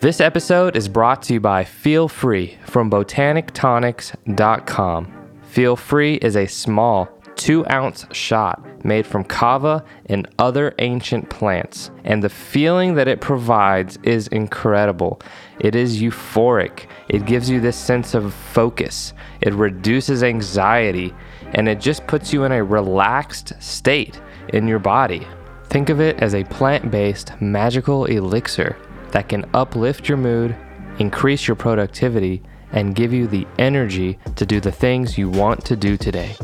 This episode is brought to you by Feel Free from botanictonics.com. Feel Free is a small, two ounce shot made from kava and other ancient plants, and the feeling that it provides is incredible. It is euphoric, it gives you this sense of focus, it reduces anxiety, and it just puts you in a relaxed state in your body. Think of it as a plant based magical elixir that can uplift your mood, increase your productivity, and give you the energy to do the things you want to do today.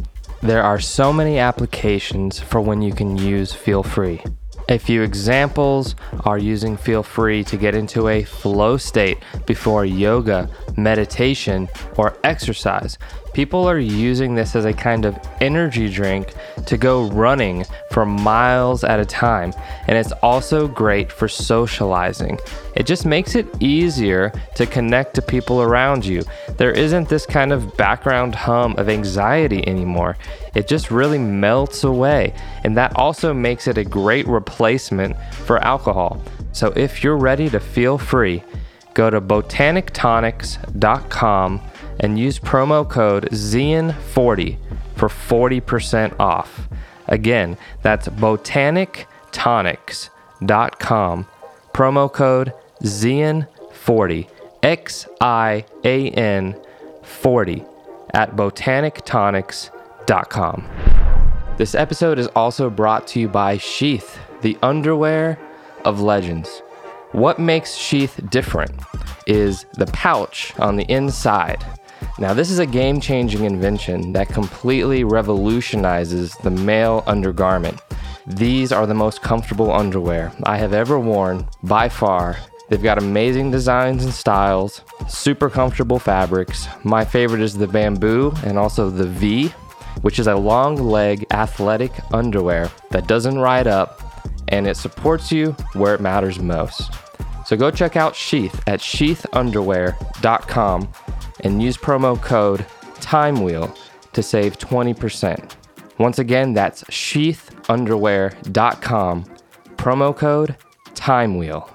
There are so many applications for when you can use Feel Free. A few examples are using Feel Free to get into a flow state before yoga, meditation, or exercise. People are using this as a kind of energy drink to go running for miles at a time, and it's also great for socializing. It just makes it easier to connect to people around you. There isn't this kind of background hum of anxiety anymore. It just really melts away, and that also makes it a great replacement for alcohol. So if you're ready to feel free, go to botanictonics.com and use promo code XIAN40 for 40% off. Again, that's botanictonics.com, promo code XIAN40, X I A N 40 at botanictonics.com. This episode is also brought to you by Sheath, the underwear of legends. What makes Sheath different is the pouch on the inside. Now, this is a game changing invention that completely revolutionizes the male undergarment. These are the most comfortable underwear I have ever worn by far. They've got amazing designs and styles, super comfortable fabrics. My favorite is the bamboo and also the V, which is a long leg athletic underwear that doesn't ride up and it supports you where it matters most. So go check out Sheath at sheathunderwear.com and use promo code TIMEWHEEL to save 20%. Once again, that's sheathunderwear.com, promo code TIMEWHEEL.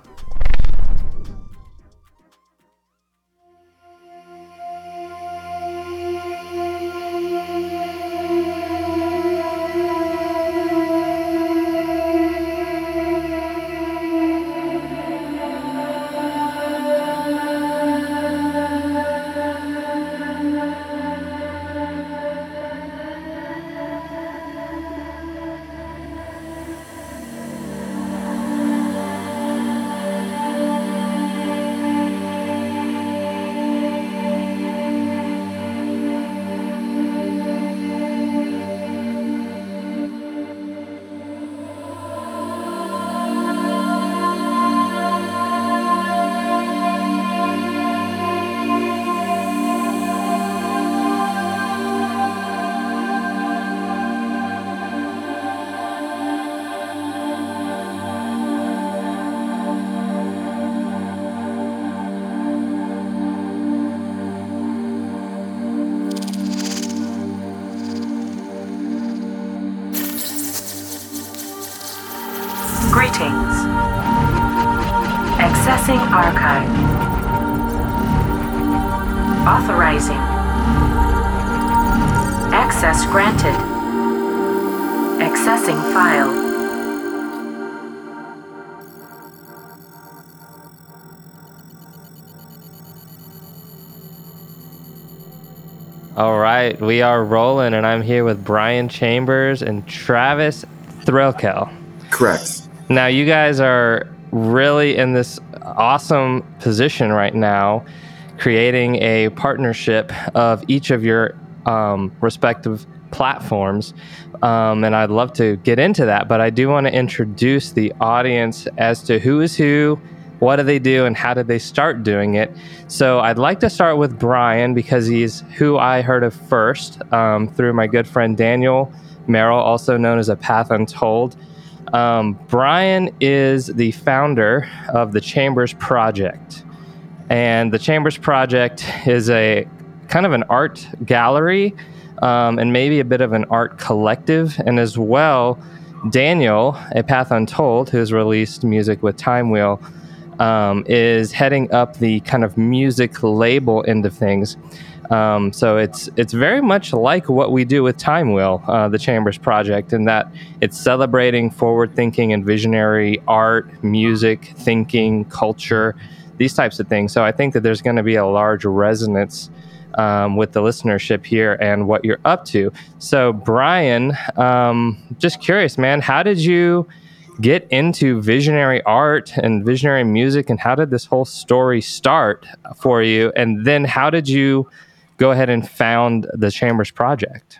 We are rolling, and I'm here with Brian Chambers and Travis Threlkel. Correct. Now, you guys are really in this awesome position right now, creating a partnership of each of your um, respective platforms. Um, and I'd love to get into that, but I do want to introduce the audience as to who is who, what do they do, and how did they start doing it. So I'd like to start with Brian because he's who I heard of first um, through my good friend Daniel Merrill, also known as A Path Untold. Um, Brian is the founder of the Chambers Project. And the Chambers Project is a kind of an art gallery um, and maybe a bit of an art collective. And as well, Daniel, A Path Untold, who's released music with Time Wheel, um, is heading up the kind of music label end of things. Um, so it's it's very much like what we do with Time Wheel, uh, the Chambers Project, in that it's celebrating forward thinking and visionary art, music, thinking, culture, these types of things. So I think that there's going to be a large resonance um, with the listenership here and what you're up to. So Brian, um, just curious, man, how did you? Get into visionary art and visionary music and how did this whole story start for you and then how did you go ahead and found the Chambers Project?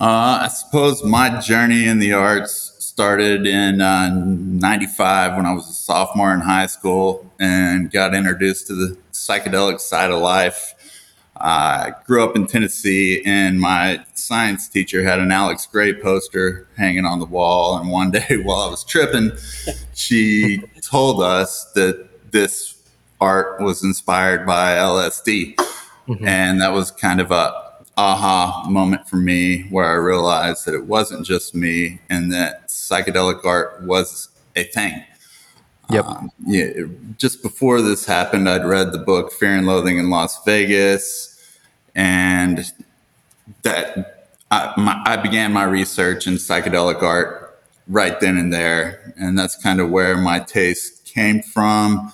Uh, I suppose my journey in the arts started in uh, 95 when I was a sophomore in high school and got introduced to the psychedelic side of life. I grew up in Tennessee, and my science teacher had an Alex Grey poster hanging on the wall. And one day, while I was tripping, she told us that this art was inspired by LSD. Mm-hmm. And that was kind of a aha moment for me where I realized that it wasn't just me and that psychedelic art was a thing. Yep. Um, yeah, just before this happened, I'd read the book Fear and Loathing in Las Vegas, and that I, my, I began my research in psychedelic art right then and there, and that's kind of where my taste came from.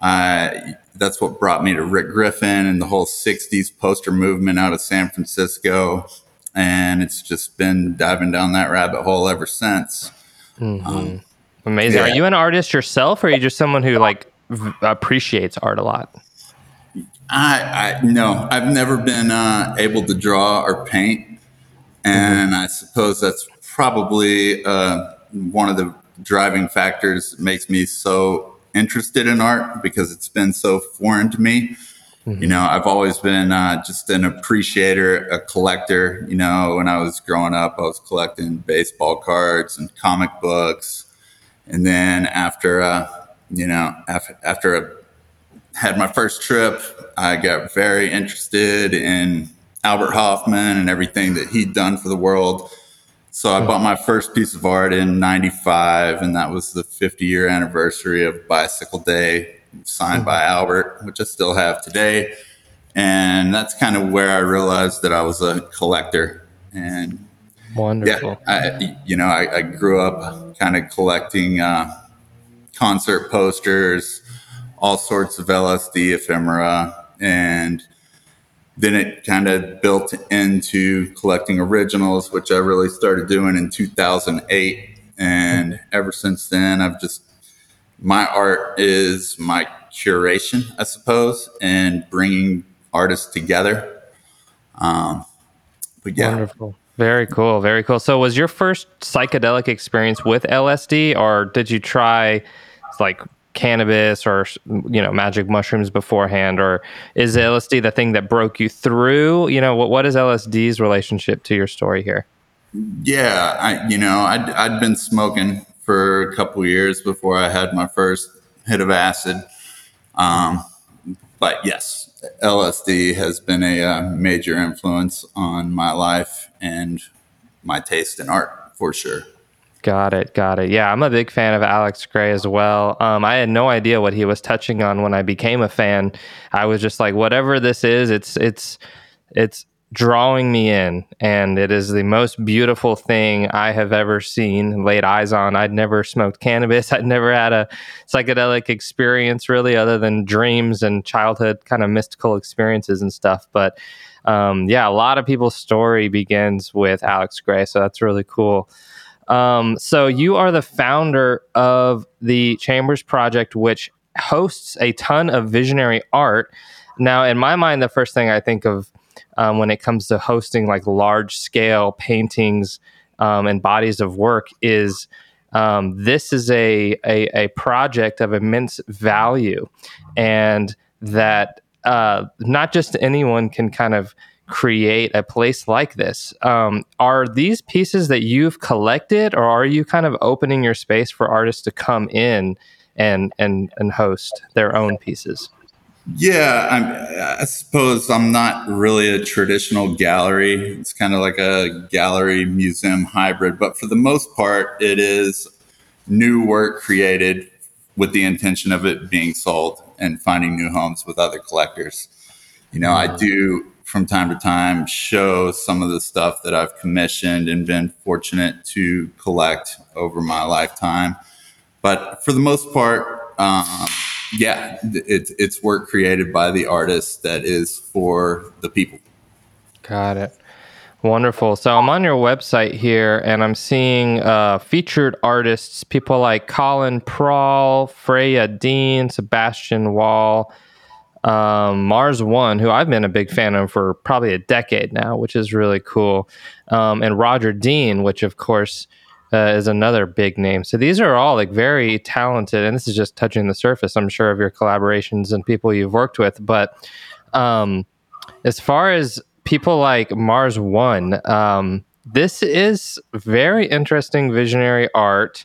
I that's what brought me to Rick Griffin and the whole 60s poster movement out of San Francisco. And it's just been diving down that rabbit hole ever since. Mm-hmm. Um, Amazing. Yeah. Are you an artist yourself or are you just someone who like v- appreciates art a lot? I, I no, I've never been uh, able to draw or paint. And mm-hmm. I suppose that's probably uh, one of the driving factors that makes me so interested in art because it's been so foreign to me. Mm-hmm. You know, I've always been uh, just an appreciator, a collector. You know, when I was growing up, I was collecting baseball cards and comic books. And then after, uh, you know, after, after I had my first trip, I got very interested in Albert Hofmann and everything that he'd done for the world. So I bought my first piece of art in 95, and that was the 50 year anniversary of Bicycle Day, signed by Albert, which I still have today. And that's kind of where I realized that I was a collector. And wonderful. Yeah, I, you know, I, I grew up kind of collecting uh, concert posters, all sorts of LSD ephemera, and then it kind of built into collecting originals, which I really started doing in 2008. And ever since then, I've just, my art is my curation, I suppose, and bringing artists together. Um, but yeah. Wonderful. Very cool. Very cool. So, was your first psychedelic experience with LSD, or did you try like cannabis or you know magic mushrooms beforehand or is lsd the thing that broke you through you know what, what is lsd's relationship to your story here yeah i you know i'd, I'd been smoking for a couple years before i had my first hit of acid um, but yes lsd has been a, uh, major influence on my life and my taste in art for sure Got it. Got it. Yeah, I'm a big fan of Alex Grey as well. Um, I had no idea what he was touching on when I became a fan. I was just like, whatever this is, it's it's it's drawing me in, and it is the most beautiful thing I have ever seen, laid eyes on. I'd never smoked cannabis. I'd never had a psychedelic experience really, other than dreams and childhood kind of mystical experiences and stuff. But um, yeah, a lot of people's story begins with Alex Grey, so that's really cool. Um, so you are the founder of the Chambers Project, which hosts a ton of visionary art. Now, in my mind, the first thing I think of um, when it comes to hosting like large scale paintings um, and bodies of work is um, this is a, a, a project of immense value, and that uh, not just anyone can kind of create a place like this. Um, are these pieces that you've collected, or are you kind of opening your space for artists to come in and and and host their own pieces? Yeah, I'm, i suppose I'm not really a traditional gallery. It's kind of like a gallery museum hybrid, but for the most part, it is new work created with the intention of it being sold and finding new homes with other collectors. You know, I do from time to time show some of the stuff that I've commissioned and been fortunate to collect over my lifetime. But for the most part, um, yeah, it's it's work created by the artist that is for the people. Got it. Wonderful. So I'm on your website here and I'm seeing uh, featured artists, people like Colin Prawl, Freya Dean, Sebastian Wall, um, Mars One, who I've been a big fan of for probably a decade now, which is really cool, um, and Roger Dean, which of course uh, is another big name. So these are all like very talented, and this is just touching the surface. I'm sure of your collaborations and people you've worked with, but um, as far as people like Mars One, um, this is very interesting visionary art.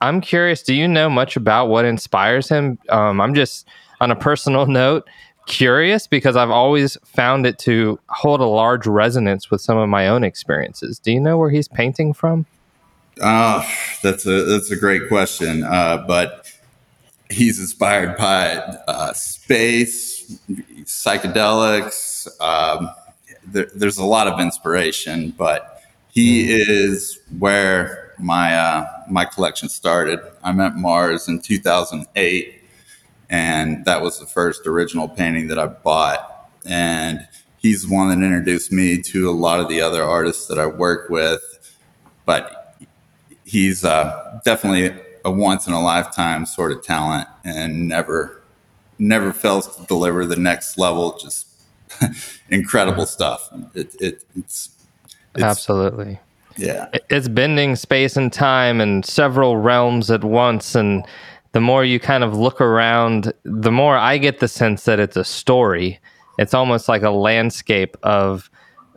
I'm curious. Do you know much about what inspires him? Um, I'm just on a personal note curious because I've always found it to hold a large resonance with some of my own experiences. Do you know where he's painting from? Uh, that's a that's a great question. Uh, but he's inspired by uh, space, psychedelics. Um, there, there's a lot of inspiration, but he is where my uh, my collection started. I met Mars in 2008 and that was the first original painting that I bought. And he's the one that introduced me to a lot of the other artists that I work with. But he's uh, definitely a once in a lifetime sort of talent, and never never fails to deliver the next level. Just incredible stuff. It, it, it's, it's absolutely yeah. It's bending space and time and several realms at once and the more you kind of look around, the more I get the sense that it's a story. It's almost like a landscape of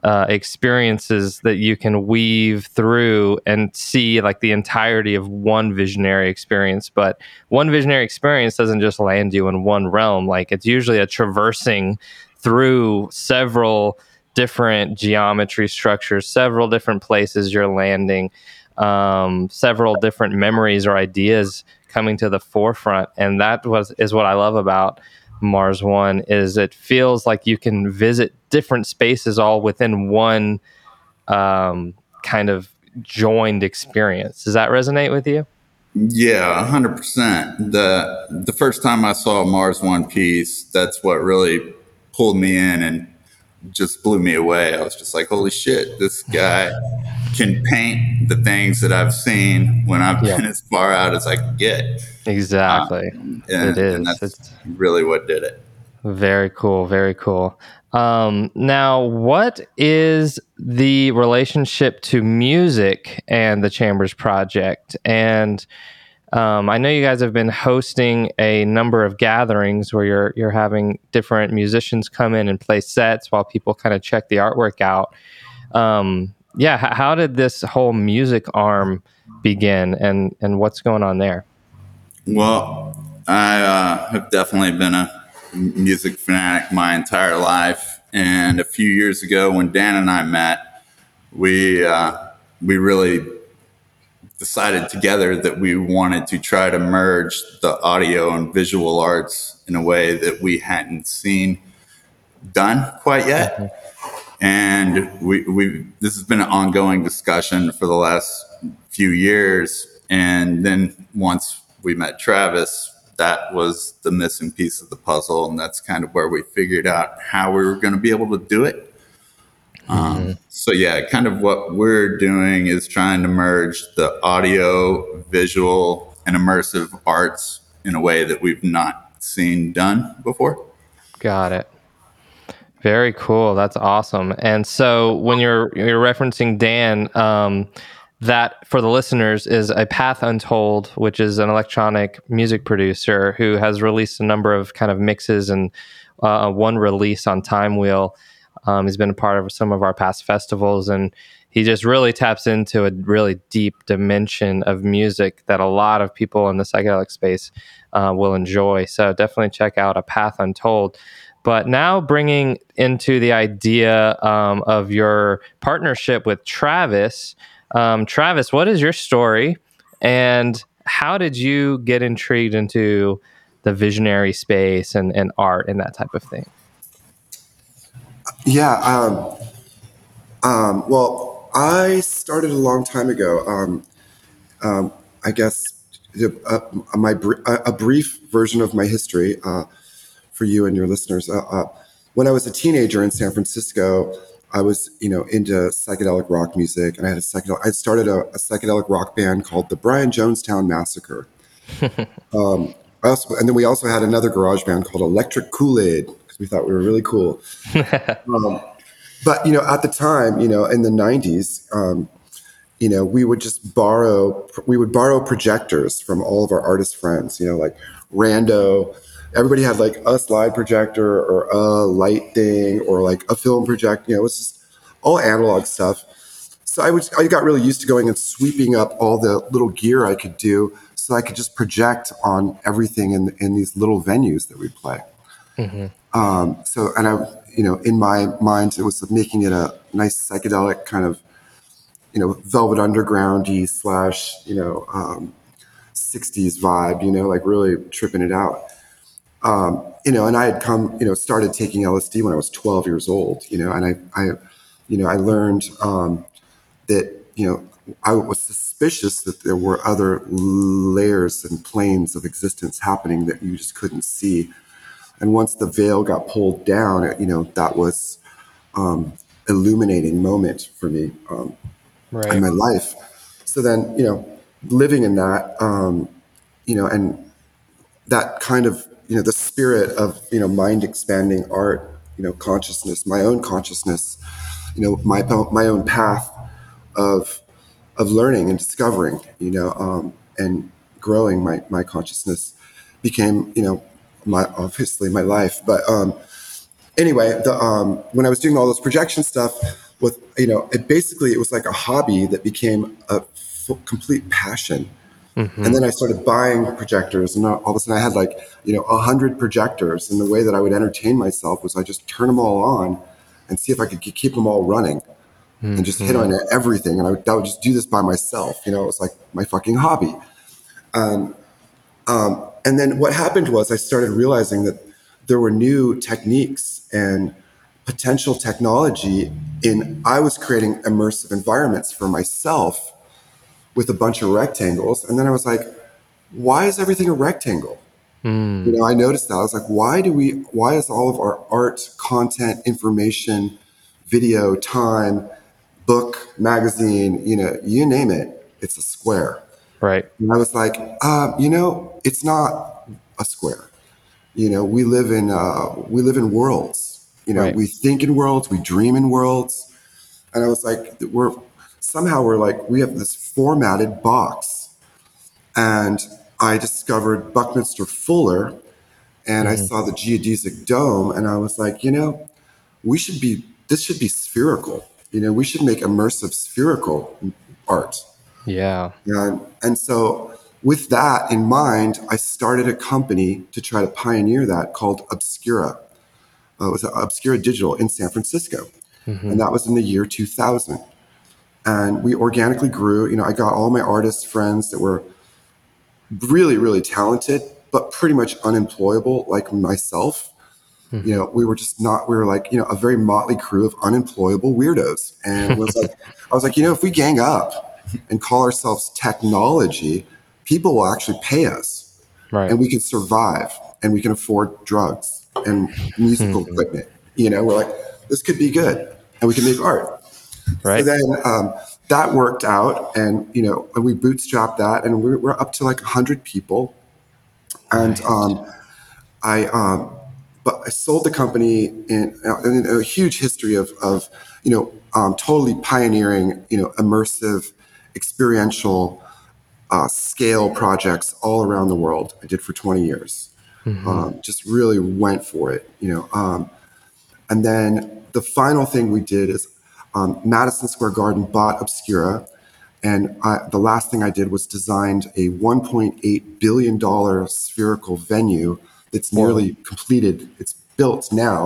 uh, experiences that you can weave through and see like the entirety of one visionary experience. But one visionary experience doesn't just land you in one realm. Like it's usually a traversing through several different geometry structures, several different places you're landing, um, several different memories or ideas coming to the forefront. And that was is what i love about mars one is it feels like you can visit different spaces all within one um, kind of joined experience. Does that resonate with you? Yeah 100% the the first time i saw mars one piece that's what really pulled me in and just blew me away i was just like holy shit this guy can paint the things that I've seen when I've yeah. been as far out as I can get. Exactly. Um, and, it is. And that's it's really what did it. Very cool. Very cool. Um, now, what is the relationship to music and the Chambers Project? And um, I know you guys have been hosting a number of gatherings where you're you're having different musicians come in and play sets while people kind of check the artwork out. Um, yeah, h- how did this whole music arm begin, and and what's going on there? Well, I uh, have definitely been a music fanatic my entire life, and a few years ago, when Dan and I met, we uh, we really decided together that we wanted to try to merge the audio and visual arts in a way that we hadn't seen done quite yet. Mm-hmm and we, we, this has been an ongoing discussion for the last few years. And then once we met Travis, that was the missing piece of the puzzle. And that's kind of where we figured out how we were going to be able to do it. Um, mm-hmm. so, yeah, kind of what we're doing is trying to merge the audio, visual, and immersive arts in a way that we've not seen done before. Got it. Very cool. That's awesome. And so when you're you're referencing Dan, um, that for the listeners is a Path Untold, which is an electronic music producer who has released a number of kind of mixes and uh, one release on Time Wheel. Um, he's been a part of some of our past festivals, and he just really taps into a really deep dimension of music that a lot of people in the psychedelic space uh, will enjoy. So definitely check out A Path Untold. But now bringing into the idea um, of your partnership with Travis. Um, Travis, what is your story? And how did you get intrigued into the visionary space and, and art and that type of thing? Yeah. Um, um, well, I started a long time ago. Um, um, I guess uh, my a brief version of my history uh, for you and your listeners. Uh, uh, when I was a teenager in San Francisco, I was, you know, into psychedelic rock music, and I had a psychedelic. I started a, a psychedelic rock band called the Brian Jonestown Massacre. um, also, and then we also had another garage band called Electric Kool Aid we thought we were really cool. um, but you know, at the time, you know, in the '90s, um, you know, we would just borrow. We would borrow projectors from all of our artist friends. You know, like Rando everybody had like a slide projector or a light thing or like a film projector. You know, it was just all analog stuff. So I was I got really used to going and sweeping up all the little gear I could do, so I could just project on everything in in these little venues that we play. Mm-hmm. Um, so and I, you know, in my mind, it was making it a nice psychedelic kind of, you know, Velvet Undergroundy slash, you know, um, 60s vibe. You know, like really tripping it out um, you know, and I had come, you know, started taking LSD when I was 12 years old, you know, and I, I you know, I learned um, that, you know, I was suspicious that there were other layers and planes of existence happening that you just couldn't see. And once the veil got pulled down, you know, that was um, illuminating moment for me um, right. in my life. So then, you know, living in that, um, you know, and that kind of you know the spirit of you know mind expanding art you know consciousness my own consciousness you know my my own path of of learning and discovering you know um, and growing my my consciousness became you know my obviously my life but um anyway the um when i was doing all this projection stuff with you know it basically it was like a hobby that became a complete passion Mm-hmm. And then I started buying projectors, and all of a sudden I had like you know a hundred projectors. And the way that I would entertain myself was I just turn them all on and see if I could keep them all running, mm-hmm. and just hit on mm-hmm. everything. And I would, I would, just do this by myself. You know, it was like my fucking hobby. Um, um, and then what happened was I started realizing that there were new techniques and potential technology in I was creating immersive environments for myself with a bunch of rectangles. And then I was like, why is everything a rectangle? Mm. You know, I noticed that. I was like, why do we, why is all of our art, content, information, video, time, book, magazine, you know, you name it, it's a square. Right. And I was like, uh, you know, it's not a square. You know, we live in, uh, we live in worlds. You know, right. we think in worlds, we dream in worlds. And I was like, we're, somehow we're like, we have this formatted box. And I discovered Buckminster Fuller and mm-hmm. I saw the geodesic dome and I was like, you know, we should be, this should be spherical. You know, we should make immersive spherical art. Yeah. And, and so with that in mind, I started a company to try to pioneer that called Obscura. Uh, it was Obscura Digital in San Francisco. Mm-hmm. And that was in the year 2000 and we organically grew. You know, I got all my artist friends that were really, really talented, but pretty much unemployable, like myself. Mm-hmm. You know, we were just not. We were like, you know, a very motley crew of unemployable weirdos, and was like, I was like, you know, if we gang up and call ourselves technology, people will actually pay us, right. and we can survive, and we can afford drugs and musical mm-hmm. equipment. You know, we're like, this could be good, and we can make art. Right. So then um, that worked out, and you know, we bootstrapped that, and we're, we're up to like hundred people. And um, I, um, but I sold the company in, in, a huge history of, of you know, um, totally pioneering, you know, immersive, experiential, uh, scale projects all around the world. I did for twenty years. Mm-hmm. Um, just really went for it, you know. Um, and then the final thing we did is um, Madison Square Garden bought Obscura, and I, the last thing I did was designed a 1.8 billion dollar spherical venue that's nearly completed. It's built now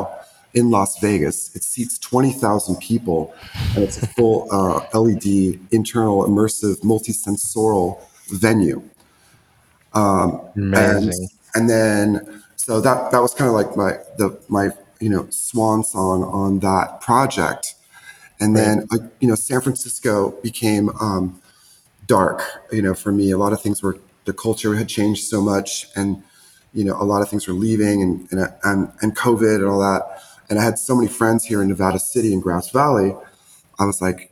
in Las Vegas. It seats 20,000 people, and it's a full uh, LED internal immersive multisensorial venue. Amazing. and then so that that was kind of like my the my you know swan song on that project and then uh, you know san francisco became um, dark you know for me a lot of things were the culture had changed so much and you know a lot of things were leaving and and and, and covid and all that and i had so many friends here in nevada city and grass valley i was like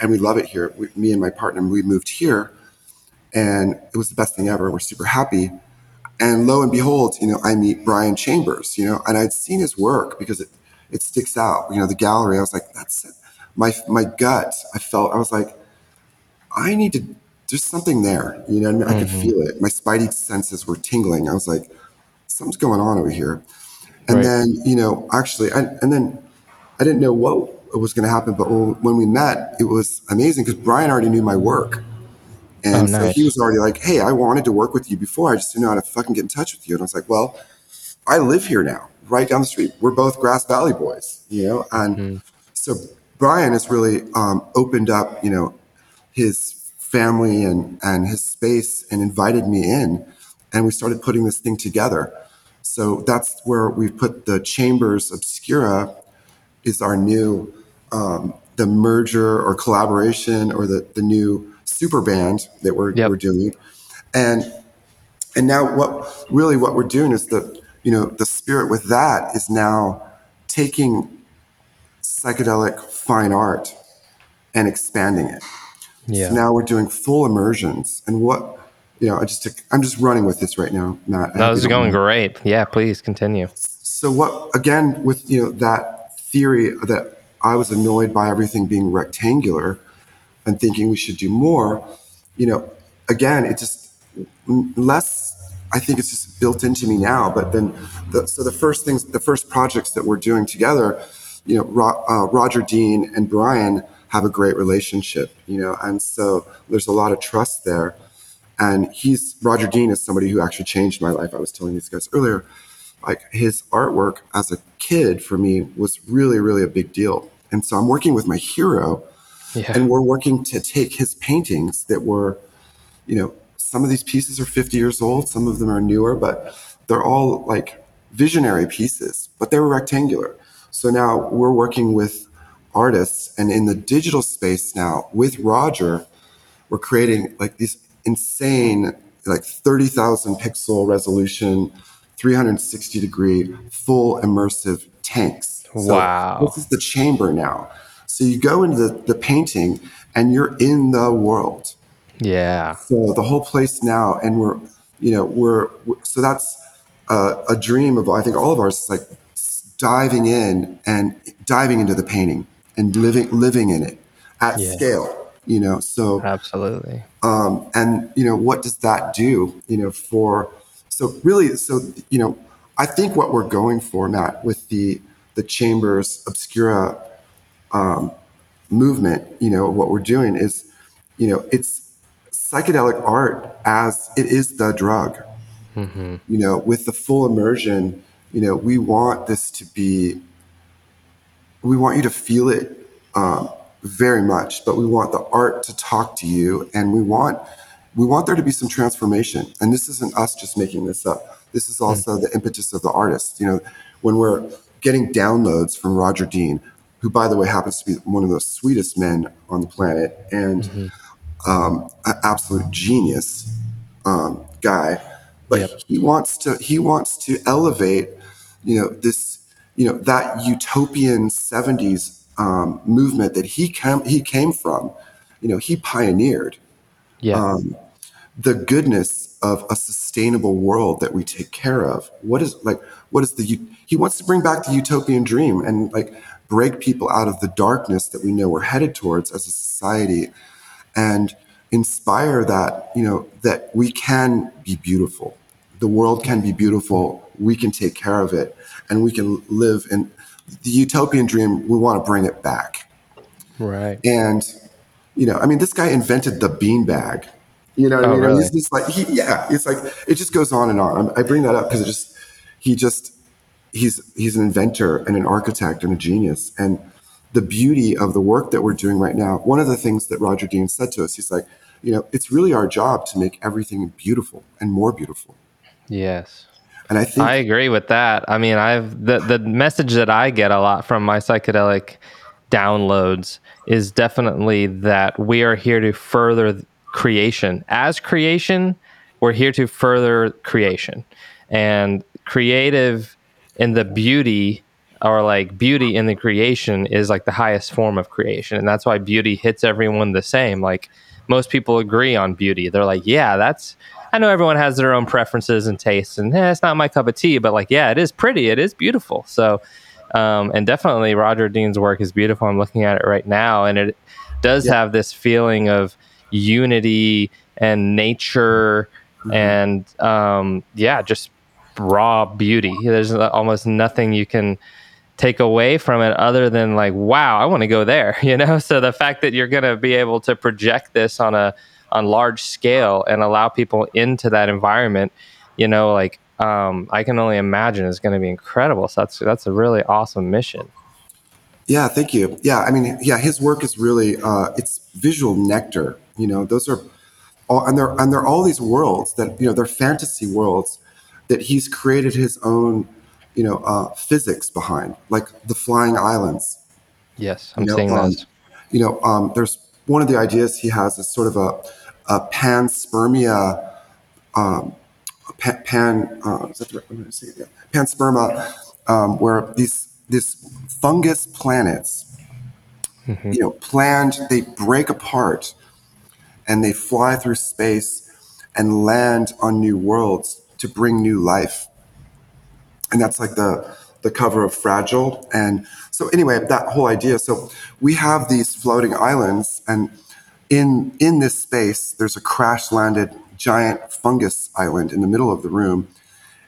and we love it here we, me and my partner we moved here and it was the best thing ever we're super happy and lo and behold, you know, I meet Brian Chambers, you know, and I'd seen his work because it, it sticks out. You know, the gallery, I was like, that's it. My, my gut, I felt, I was like, I need to, there's something there, you know, I, mean? I could mm-hmm. feel it. My spidey senses were tingling. I was like, something's going on over here. And Right. then, you know, actually, I, and then I didn't know what was going to happen, but when, we met, it was amazing because Brian already knew my work. And Oh, so he was already like, hey, I wanted to work with you before. I just didn't know how to fucking get in touch with you. And I was like, well, I live here now, right down the street. We're both Grass Valley boys, you know? And so Brian has really um, opened up, you know, his family and, and his space and invited me in. And we started putting this thing together. So that's where we've put the Chambers Obscura is our new um, the merger or collaboration or the, the new super band that we're, Yep. we're doing and and now what really what we're doing is the you know the spirit with that is now taking psychedelic fine art and expanding it Yeah. so now we're doing full immersions and what you know i just took i'm just running with this right now matt that was going mind. great. Yeah, please continue. So what again with you know that theory that I was annoyed by everything being rectangular and thinking we should do more, you know, again it just less I think it's just built into me now. But then, the, so the first things, the first projects that we're doing together, you know, Ro, uh, Roger Dean and Brian have a great relationship, you know, and so there's a lot of trust there. And he's Roger Dean is somebody who actually changed my life. I was telling these guys earlier, like his artwork as a kid for me was really, really a big deal. And so I'm working with my hero, Yeah. and we're working to take his paintings that were, you know, some of these pieces are 50 years old, some of them are newer, but they're all like visionary pieces, but they were rectangular. So now we're working with artists, and in the digital space now with Roger, we're creating like these insane, like 30,000 pixel resolution, 360 degree, full immersive tanks. So Wow. This is the chamber now. So you go into the, the painting and you're in the world. Yeah. So the whole place now, and we're, you know, we're, so that's a, a dream of, I think all of ours is like diving in and diving into the painting and living, living in it at Yeah. scale, you know, so, Absolutely. Um, and you know what does that do you know for so really so you know i think what we're going for matt with the the chambers obscura um, movement you know what we're doing is you know it's psychedelic art as it is the drug. You know with the full immersion you know we want this to be we want you to feel it um, very much, but we want the art to talk to you, and we want we want there to be some transformation. And this isn't us just making this up. This is also the impetus of the artist. You know, when we're getting downloads from Roger Dean, who, by the way, happens to be one of the sweetest men on the planet and um, an absolute genius um, guy, but Yep. he wants to he wants to elevate, you know, this you know that utopian 70s um, movement that he came he came from you know he pioneered Yeah. um, the goodness of a sustainable world that we take care of. What is like what is the he wants to bring back the utopian dream and like break people out of the darkness that we know we're headed towards as a society and inspire that you know that we can be beautiful. The world can be beautiful. We can take care of it and we can live in the utopian dream we want to bring it back right. and you know i mean this guy invented the beanbag you know what Oh, i mean really? he's just like he, yeah it's like it just goes on and on i bring that up because it just he just he's he's an inventor and an architect and a genius and the beauty of the work that we're doing right now one of the things that roger dean said to us he's like you know, it's really our job to make everything beautiful and more beautiful. Yes. And I think I agree with that. I mean, I've the the message that I get a lot from my psychedelic downloads is definitely that we are here to further creation. As creation, we're here to further creation. And creative in the beauty or like beauty in the creation is like the highest form of creation. And that's why beauty hits everyone the same. Like most people agree on beauty. They're like, yeah, that's I know everyone has their own preferences and tastes, and eh, it's not my cup of tea, but like, yeah, it is pretty, it is beautiful. So, um, and definitely Roger Dean's work is beautiful. I'm looking at it right now, and it does Yeah. have this feeling of unity and nature, and um, yeah, just raw beauty. There's almost nothing you can take away from it other than like wow i want to go there you know so the fact that you're going to be able to project this on a on large scale and allow people into that environment you know like um, i can only imagine is going to be incredible so that's that's a really awesome mission Yeah, thank you. Yeah, I mean, yeah, his work is really uh, it's visual nectar. You know, those are all, and they're and they're all these worlds that you know they're fantasy worlds that he's created his own you know uh, physics behind, like the flying islands. yes i'm You know, seeing um, those You know, um, there's one of the ideas he has is sort of a, a panspermia, um, pa- pan, uh, is that the right, say it, yeah. pansperma, um, where these this fungus planets, you know, planned, they break apart and they fly through space and land on new worlds to bring new life. And that's like the the cover of fragile. And so anyway that whole idea so we have these floating islands and in in this space there's a crash landed giant fungus island in the middle of the room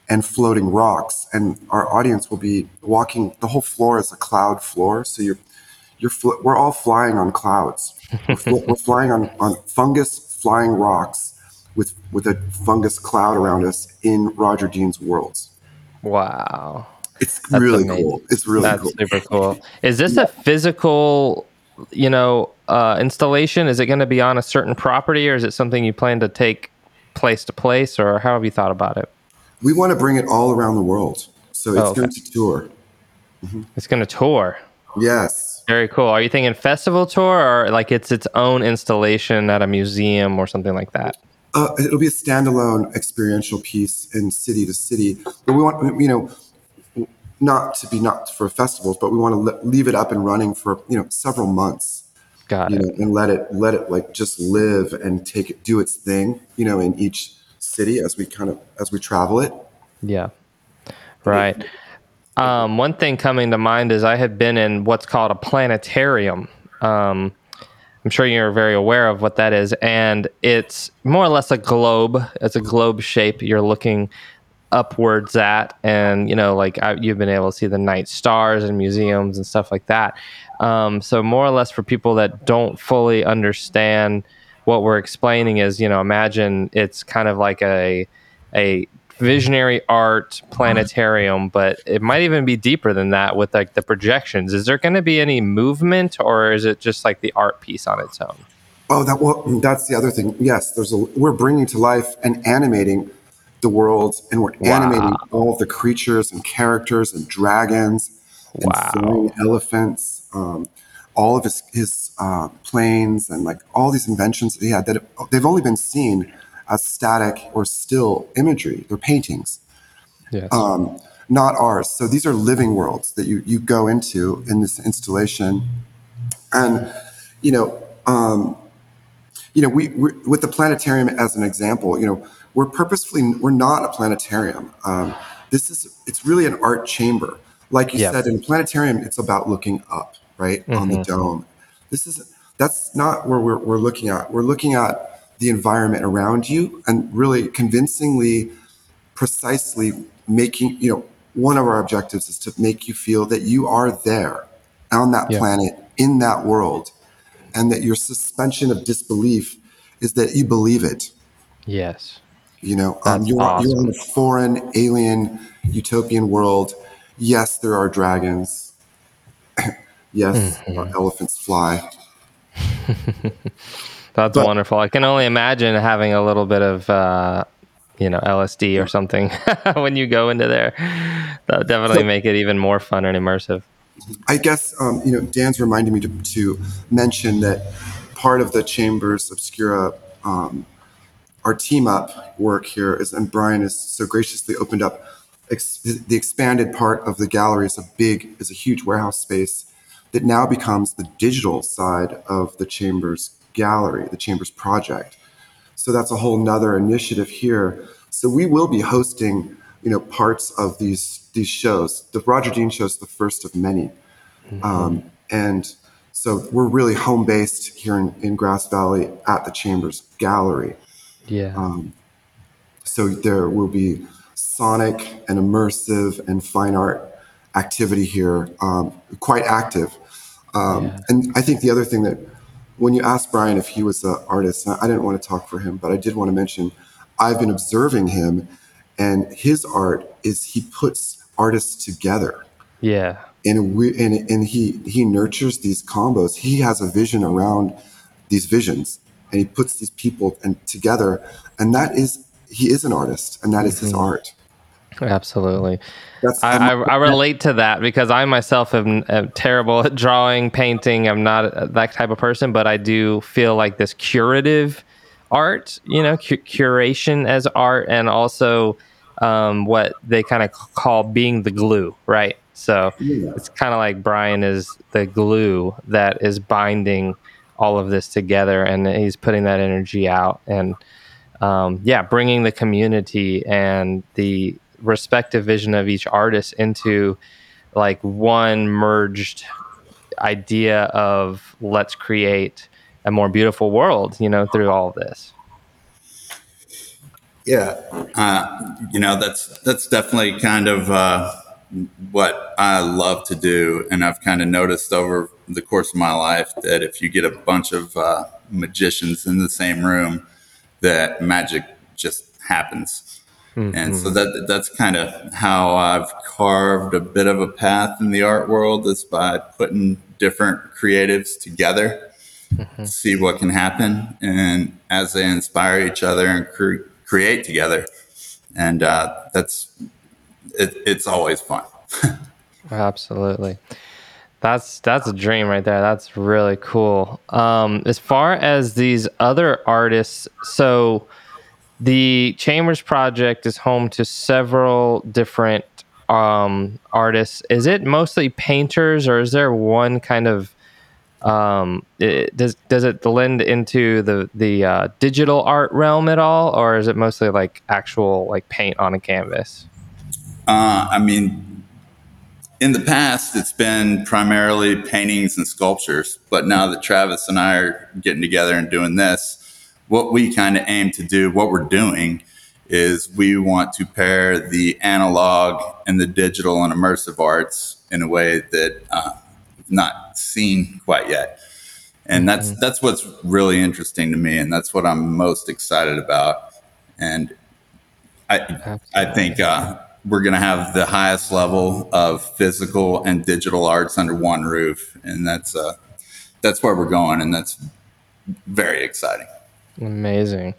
and floating rocks and our audience will be walking the whole floor is a cloud floor so you're you're fl- we're all flying on clouds we're, fl- we're flying on on fungus flying rocks with with a fungus cloud around us in roger dean's worlds wow it's That's really amazing. cool. It's really that's cool. super cool is this a physical you know uh, installation is it going to be on a certain property or is it something you plan to take place to place or how have you thought about it We want to bring it all around the world. So it's Oh, okay. going to tour. it's going to tour Yes. Very cool. Are you thinking festival tour or like it's its own installation at a museum or something like that? Uh, it'll be a standalone experiential piece in city to city. But we want, you know, not to be not for festivals, but we want to le- leave it up and running for, you know, several months. Got you it. know, and let it let it like just live and take it do its thing, you know, in each city as we kind of as we travel it. Yeah. Right. Um, one thing coming to mind is I had been in what's called a planetarium. Um, I'm sure you're very aware of what that is. And it's more or less a globe. It's a globe shape you're looking upwards at. And, you know, like I, you've been able to see the night stars and museums and stuff like that. Um, so, more or less for people that don't fully understand what we're explaining is, you know, imagine it's kind of like a, a visionary art planetarium, but it might even be deeper than that with like the projections. Is there going to be any movement or is it just like the art piece on its own? Oh, that well, that's the other thing. Yes, there's a we're bringing to life and animating the world, and we're animating all of the creatures and characters and dragons and Wow. flying elephants. Um, all of his his uh, planes and like all these inventions that he had that they've only been seen as static or still imagery. They're paintings Yes. um, not ours. So these are living worlds that you you go into in this installation, and you know, um, you know, we we with the planetarium as an example, you know, we're purposefully we're not a planetarium. Um, this is it's really an art chamber. Like you said, in planetarium, it's about looking up, right, on the dome. This is that's not where we're, we're looking at. We're looking at the environment around you and really convincingly precisely making you know one of our objectives is to make you feel that you are there on that planet in that world and that your suspension of disbelief is that you believe it yes. You know um, you're, you're in a foreign alien utopian world yes there are dragons yes Mm-hmm. elephants fly That's But- wonderful. I can only imagine having a little bit of, uh, you know, LSD or something when you go into there. That would definitely make it even more fun and immersive. I guess um, you know Dan's reminding me to, to mention that part of the Chambers Obscura, um, our team up work here is, and Brian has so graciously opened up ex- the expanded part of the gallery is a big, is a huge warehouse space that now becomes the digital side of the Chambers gallery, the Chambers project. So that's a whole nother initiative here. So we will be hosting, you know, parts of these these shows. The Roger Dean show is the first of many, um, and so we're really home based here in, in Grass Valley at the Chambers Gallery. Yeah. So there will be sonic and immersive and fine art activity here, um, quite active. Um, And I think the other thing that when you asked Brian if he was an artist, I I didn't want to talk for him, but I did want to mention I've been observing him, and his art is he puts artists together yeah. and we and, and he he nurtures these combos he has a vision around these visions and he puts these people and together and that is he is an artist and that is his art Absolutely. that's I, I, I relate to that because I myself am, am terrible at drawing, painting. I'm not that type of person, but I do feel like this curative art, you know, cu- curation as art, and also um, what they kind of call being the glue, right? So Yeah. it's kind of like Brian is the glue that is binding all of this together, and he's putting that energy out, and um, yeah, bringing the community and the respective vision of each artist into like one merged idea of let's create a more beautiful world, you know, through all of this. Yeah, uh, you know that's that's definitely kind of uh, what I love to do, and I've kind of noticed over the course of my life that if you get a bunch of uh, magicians in the same room, that magic just happens. And so that that's kind of how I've carved a bit of a path in the art world is by putting different creatives together see what can happen and as they inspire each other and cre- create together and uh, that's it, it's always fun Absolutely. That's that's a dream right there. That's really cool. Um, as far as these other artists, so the Chambers Project is home to several different um, artists. Is it mostly painters, or is there one kind of um, it, does does it blend into the the uh, digital art realm at all, or is it mostly like actual like paint on a canvas? uh, i mean in the past it's been primarily paintings and sculptures but now that travis and i are getting together and doing this what we kind of aim to do what we're doing is we want to pair the analog and the digital and immersive arts in a way that uh, not seen quite yet. And that's that's what's really interesting to me and that's what i'm most excited about. And i i think uh, we're going to have the highest level of physical and digital arts under one roof and that's uh that's where we're going and that's very exciting Amazing.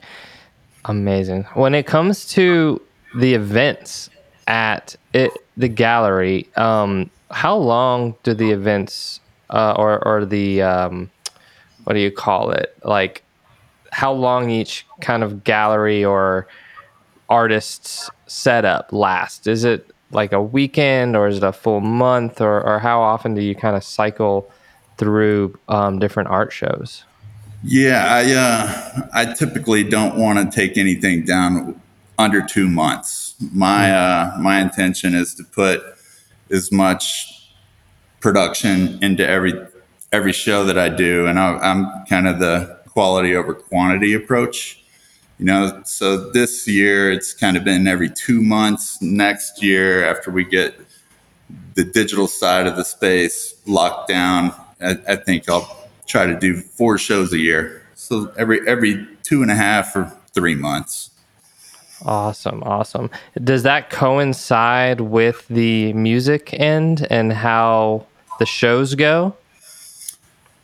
Amazing. When it comes to the events at it, the gallery, um, how long do the events uh, or, or the, um, what do you call it? Like, how long each kind of gallery or artist's setup last? Is it like a weekend or is it a full month or, or how often do you kind of cycle through um, different art shows? Yeah, I uh, I typically don't want to take anything down under two months. My uh, my intention is to put as much production into every every show that I do, and I, I'm kind of the quality over quantity approach. You know, so this year it's kind of been every two months. Next year, after we get the digital side of the space locked down, I, I think I'll try to do four shows a year. So every every two and a half or three months. Awesome, awesome. Does that coincide with the music end and how the shows go?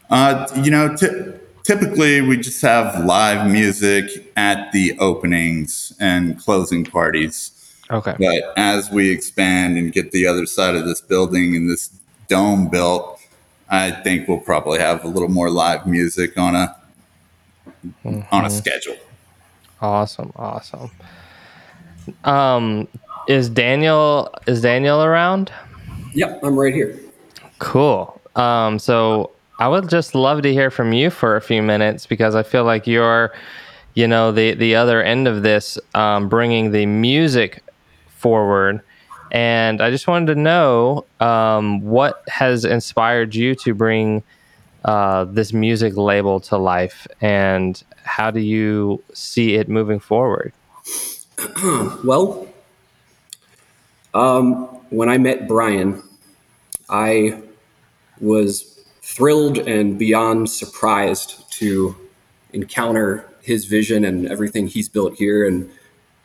Uh, you know, ty- typically we just have live music at the openings and closing parties. Okay. But as we expand and get the other side of this building and this dome built, I think we'll probably have a little more live music on a on a schedule. Awesome. Awesome. Um, is Daniel is Daniel around? Yep, I'm right here. Cool. Um, so I would just love to hear from you for a few minutes because I feel like you're, you know, the the other end of this, um, bringing the music forward. And I just wanted to know um, what has inspired you to bring uh, this music label to life, and how do you see it moving forward? Well, um, when I met Brian, I was thrilled and beyond surprised to encounter his vision and everything he's built here, and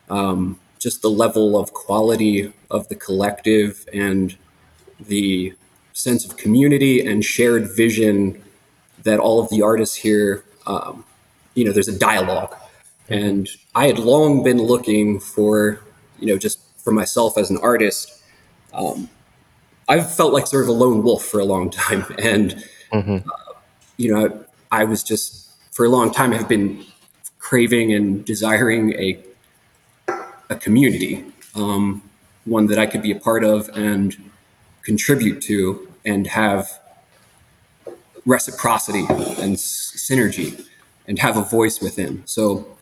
um, just the level of quality of the collective and the sense of community and shared vision that all of the artists here, um, you know, there's a dialogue. And I had long been looking for, you know, just for myself as an artist, um, I've felt like sort of a lone wolf for a long time. And, uh, you know, I, was just, for a long time, have been craving and desiring a, a community, um, one that I could be a part of and contribute to and have reciprocity and s- synergy and have a voice within. So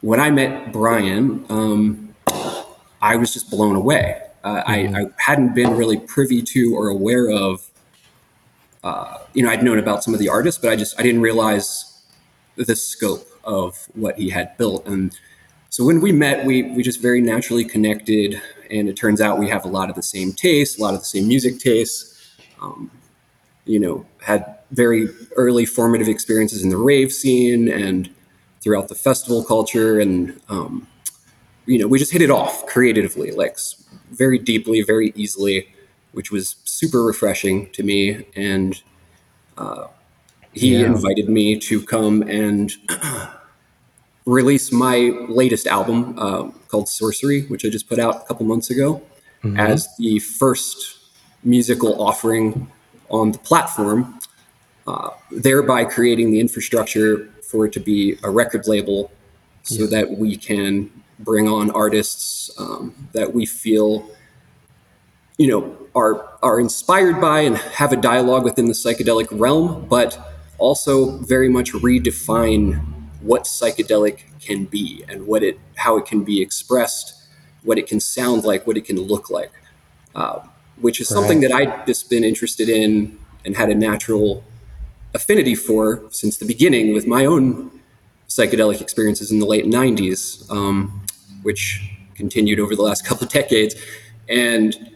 when I met Brian, um, I was just blown away. Uh, I, I hadn't been really privy to or aware of, uh, you know, I'd known about some of the artists, but I just I didn't realize the scope of what he had built. And so when we met, we we just very naturally connected, and it turns out we have a lot of the same tastes, a lot of the same music tastes. Um, you know, had very early formative experiences in the rave scene and throughout the festival culture, and um, you know, we just hit it off creatively, like very deeply, very easily, which was super refreshing to me. And uh, he Yeah. invited me to come and release my latest album uh, called Sorcery, which I just put out a couple months ago, as the first musical offering on the platform, uh, thereby creating the infrastructure for it to be a record label so that we can bring on artists um, that we feel you know are are inspired by and have a dialogue within the psychedelic realm but also very much redefine what psychedelic can be and what it how it can be expressed what it can sound like what it can look like uh, which is something that i've just been interested in and had a natural affinity for since the beginning with my own psychedelic experiences in the late 90s, um, which continued over the last couple of decades. And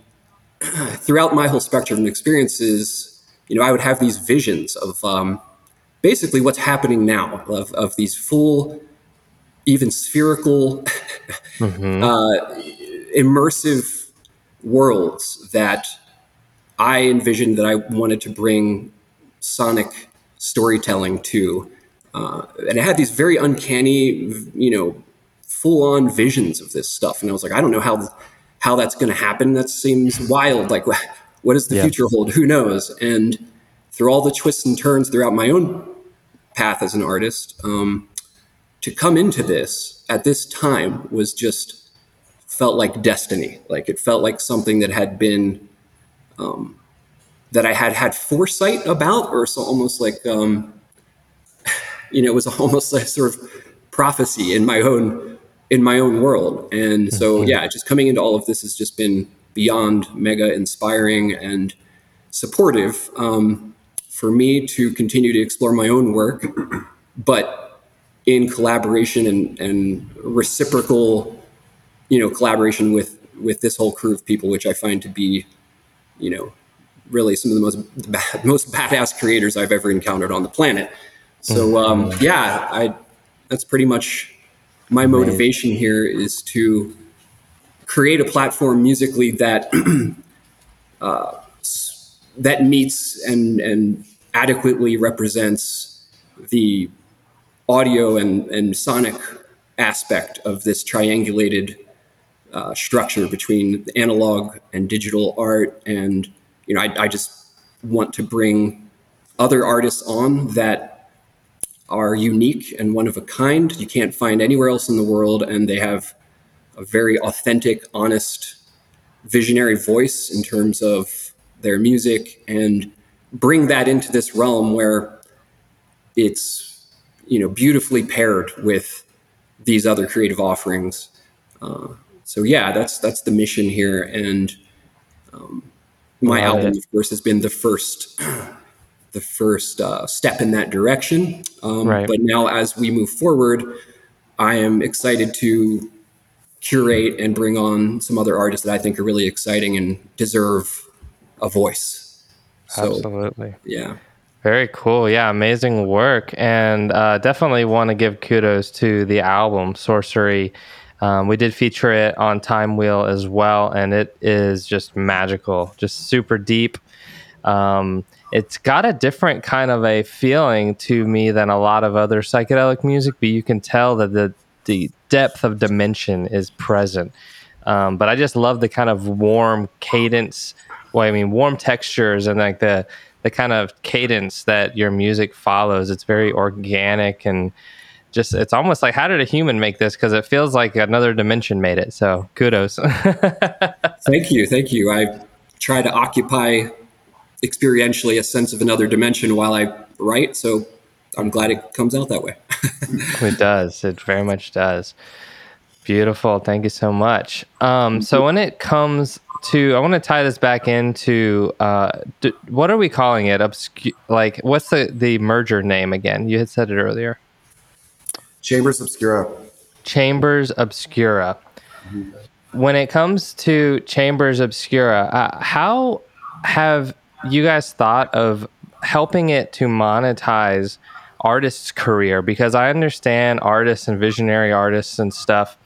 throughout my whole spectrum of experiences, you know, I would have these visions of um, basically what's happening now, of, of these full, even spherical, uh, immersive worlds that I envisioned that I wanted to bring sonic storytelling to. Uh, and I had these very uncanny, you know, full on visions of this stuff. And I was like, I don't know how how that's going to happen. That seems wild. Like, what does the Yeah. future hold? Who knows? And through all the twists and turns throughout my own path as an artist, um, to come into this at this time was just felt like destiny. Like it felt like something that had been um, that I had had foresight about, or so almost like um, you know, it was almost like sort of prophecy in my own in my own world. And so, yeah, just coming into all of this has just been beyond mega inspiring and supportive um, for me to continue to explore my own work, but in collaboration and, and reciprocal, you know, collaboration with with this whole crew of people, which I find to be, you know, really some of the most bad, most badass creators I've ever encountered on the planet. So um, yeah, I that's pretty much my motivation here is to create a platform musically that uh, that meets and and adequately represents the audio and, and sonic aspect of this triangulated uh, structure between analog and digital art. And, you know, I, I just want to bring other artists on that are unique and one of a kind. You can't find anywhere else in the world. And they have a very authentic, honest, visionary voice in terms of their music and bring that into this realm where it's you know beautifully paired with these other creative offerings uh, so yeah that's that's the mission here and um, my album of course has been the first the first uh, step in that direction um, Right. but now as we move forward i am excited to curate and bring on some other artists that i think are really exciting and deserve a voice so Absolutely. yeah Very cool. Yeah, amazing work. And uh, definitely want to give kudos to the album, Sorcery. Um, we did feature it on Time Wheel as well, and it is just magical, just super deep. Um, it's got a different kind of a feeling to me than a lot of other psychedelic music, but you can tell that the, the depth of dimension is present. Um, but I just love the kind of warm cadence. Well, I mean, warm textures and like the the kind of cadence that your music follows. It's very organic and just it's almost like how did a human make this? Because it feels like another dimension made it. So kudos. Thank you, thank you. I try to occupy experientially a sense of another dimension while I write, so I'm glad it comes out that way. it does. It very much does. Beautiful. Thank you so much. Um, so when it comes to, I want to tie this back into uh, d- what are we calling it? Obscu- like, what's the the merger name again? You had said it earlier. Chambers Obscura. Chambers Obscura. When it comes to Chambers Obscura, uh, how have you guys thought of helping it to monetize artists' career? Because I understand artists and visionary artists and stuff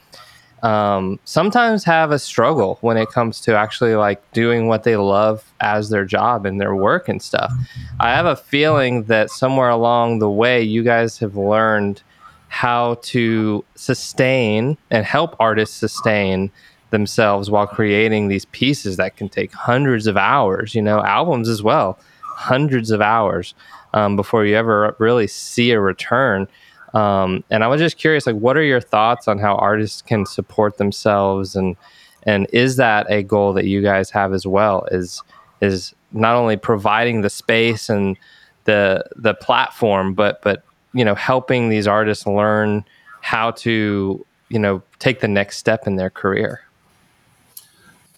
um, sometimes have a struggle when it comes to actually like doing what they love as their job and their work and stuff. I have a feeling that somewhere along the way, you guys have learned how to sustain and help artists sustain themselves while creating these pieces that can take hundreds of hours, you know, albums as well, hundreds of hours um, before you ever really see a return. Um, and I was just curious, like, what are your thoughts on how artists can support themselves, and and is that a goal that you guys have as well? Is is not only providing the space and the the platform, but but you know, helping these artists learn how to you know take the next step in their career.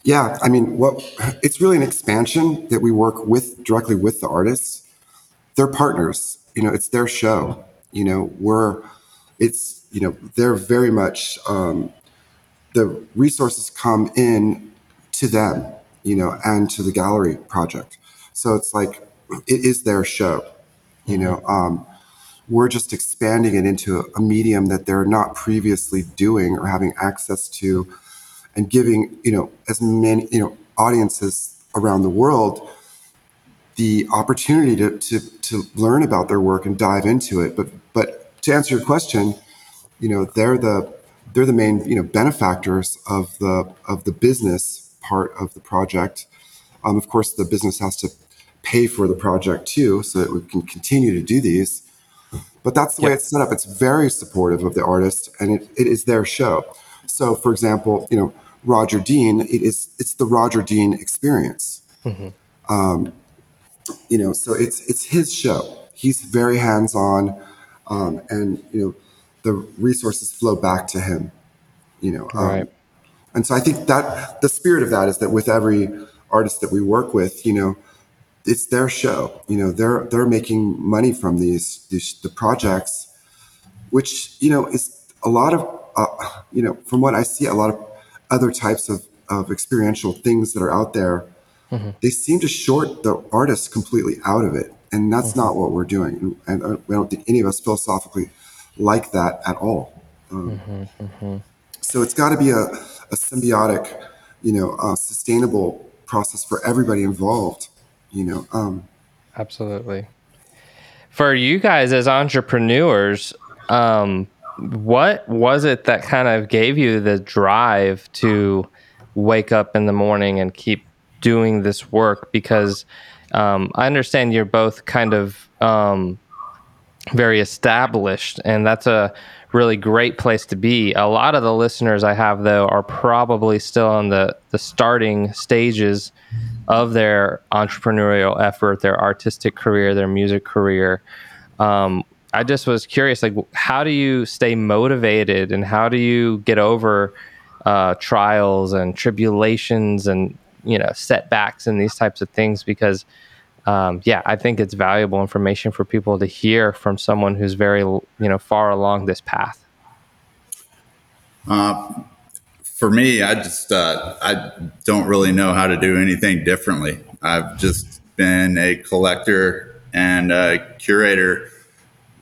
Yeah, I mean, what it's really an expansion that we work with directly with the artists. They're partners. You know, it's their show. You know, we're it's you know they're very much um, the resources come in to them. You know, and to the gallery project. So it's like it is their show. You know, um, we're just expanding it into a medium that they're not previously doing or having access to and giving you know as many you know audiences around the world the opportunity to, to to learn about their work and dive into it but but to answer your question you know they're the they're the main you know benefactors of the of the business part of the project um, of course the business has to pay for the project too so that we can continue to do these but that's the way it's set up. It's very supportive of the artist, and it, it is their show. So, for example, you know Roger Dean, it is it's the Roger Dean experience. Um, you know, so it's it's his show. He's very hands on, um, and you know the resources flow back to him. You know, um, Right. and so I think that the spirit of that is that with every artist that we work with, you know, it's their show. You know, they're they're making money from these these the projects, which you know is a lot of uh, you know from what I see, a lot of other types of of experiential things that are out there. They seem to short the artist completely out of it, and that's not what we're doing. And I I don't think any of us philosophically like that at all. Um, So it's got to be a, a symbiotic, you know, uh, sustainable process for everybody involved. You know, um, Absolutely. For you guys as entrepreneurs, um, what was it that kind of gave you the drive to wake up in the morning and keep doing this work? Because um, I understand you're both kind of um, very established, and that's a really great place to be. A lot of the listeners I have, though, are probably still in the, the starting stages of their entrepreneurial effort, their artistic career, their music career. Um, I just was curious, like, how do you stay motivated and how do you get over uh, trials and tribulations and, you know, setbacks and these types of things? Because, um, yeah, I think it's valuable information for people to hear from someone who's very, you know, far along this path. Uh, for me, I just uh, I don't really know how to do anything differently. I've just been a collector and a curator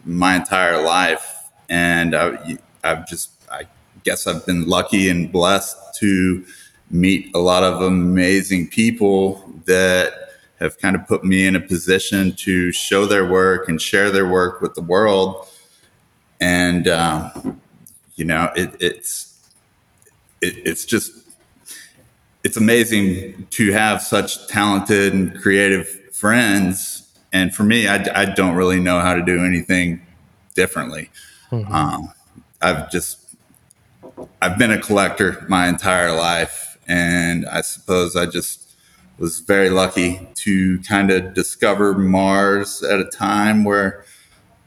my entire life, and I, I've just I guess I've been lucky and blessed to meet a lot of amazing people that have kind of put me in a position to show their work and share their work with the world. And um, you know, it, it's it, it's just it's amazing to have such talented and creative friends. And for me, I, I don't really know how to do anything differently. Mm-hmm. Um, I've just I've been a collector my entire life, and I suppose I just was very lucky to kind of discover Mars at a time where,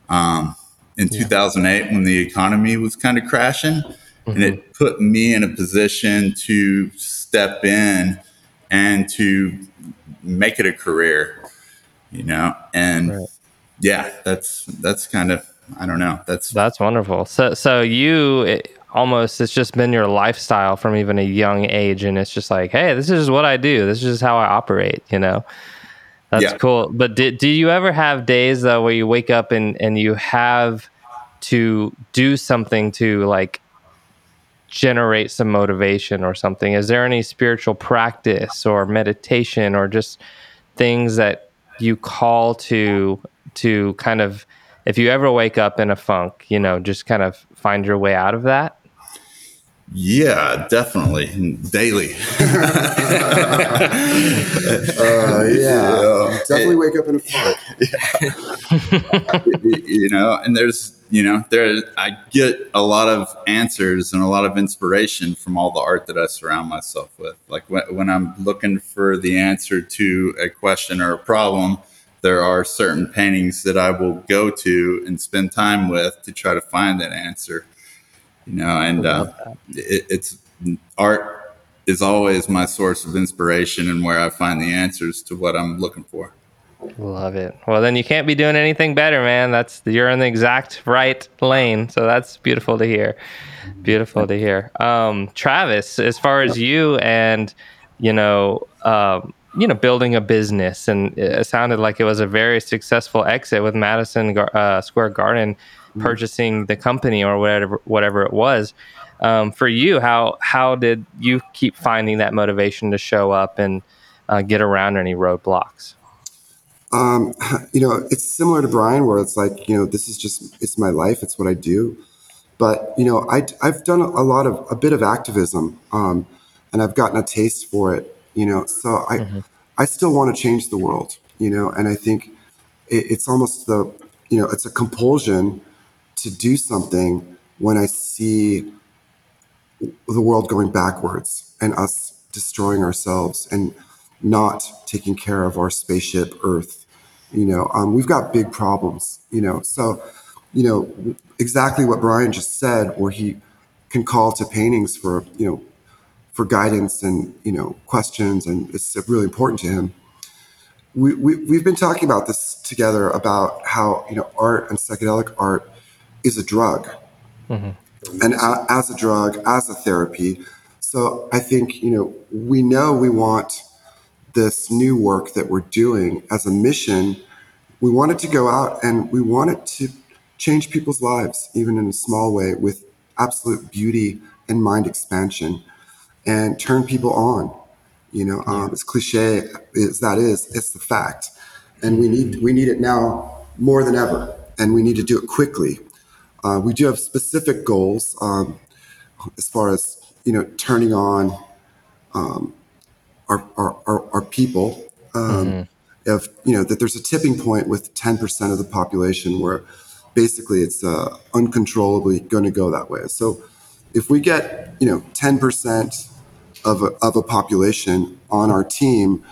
um, in yeah. 2008, when the economy was kind of crashing, mm-hmm. and it put me in a position to step in and to make it a career, you know, and right. yeah, that's that's kind of I don't know. That's that's wonderful. So so you it, almost it's just been your lifestyle from even a young age, and it's just like, hey, this is what I do. This is just how I operate. You know. That's yeah. cool. But did, do you ever have days though where you wake up and, and you have to do something to like generate some motivation or something? Is there any spiritual practice or meditation or just things that you call to to kind of if you ever wake up in a funk, you know, just kind of find your way out of that? Yeah, definitely. Daily. uh, yeah. yeah. Definitely it, wake up in a funk. Yeah. you know, and there's, you know, there I get a lot of answers and a lot of inspiration from all the art that I surround myself with. Like when, when I'm looking for the answer to a question or a problem, there are certain paintings that I will go to and spend time with to try to find that answer you know, and uh, it, it's art is always my source of inspiration and where I find the answers to what I'm looking for. Love it. Well, then you can't be doing anything better, man. That's you're in the exact right lane. So that's beautiful to hear. Beautiful to hear. Um, Travis, as far as you and you know, um, you know, building a business, and it sounded like it was a very successful exit with Madison uh, Square Garden. Purchasing the company or whatever whatever it was. Um, for you, how how did you keep finding that motivation to show up and uh, get around any roadblocks? Um, you know, it's similar to Brian, where it's like, you know, this is just it's my life, it's what I do. But you know, I I've done a lot of a bit of activism, um, and I've gotten a taste for it. You know, so I mm-hmm. I still want to change the world. You know, and I think it, it's almost the you know it's a compulsion to do something when I see the world going backwards and us destroying ourselves and not taking care of our spaceship Earth. You know, um, we've got big problems. You know, so you know exactly what Brian just said, where he can call to paintings for you know for guidance and you know questions, and it's really important to him. We, we we've been talking about this together about how you know art and psychedelic art is a drug. Mm-hmm. And a, as a drug, as a therapy. So I think, you know, we know we want this new work that we're doing as a mission. We want it to go out and we want it to change people's lives, even in a small way, with absolute beauty and mind expansion and turn people on. You know, um, as cliche as that is, it's the fact. And we need we need it now more than ever. And we need to do it quickly Uh, we do have specific goals um, as far as you know turning on um, our, our, our, our people. Um, If you know that there's a tipping point with 10% of the population where basically it's uh, uncontrollably going to go that way. So if we get you know 10% of a, of a population on our team,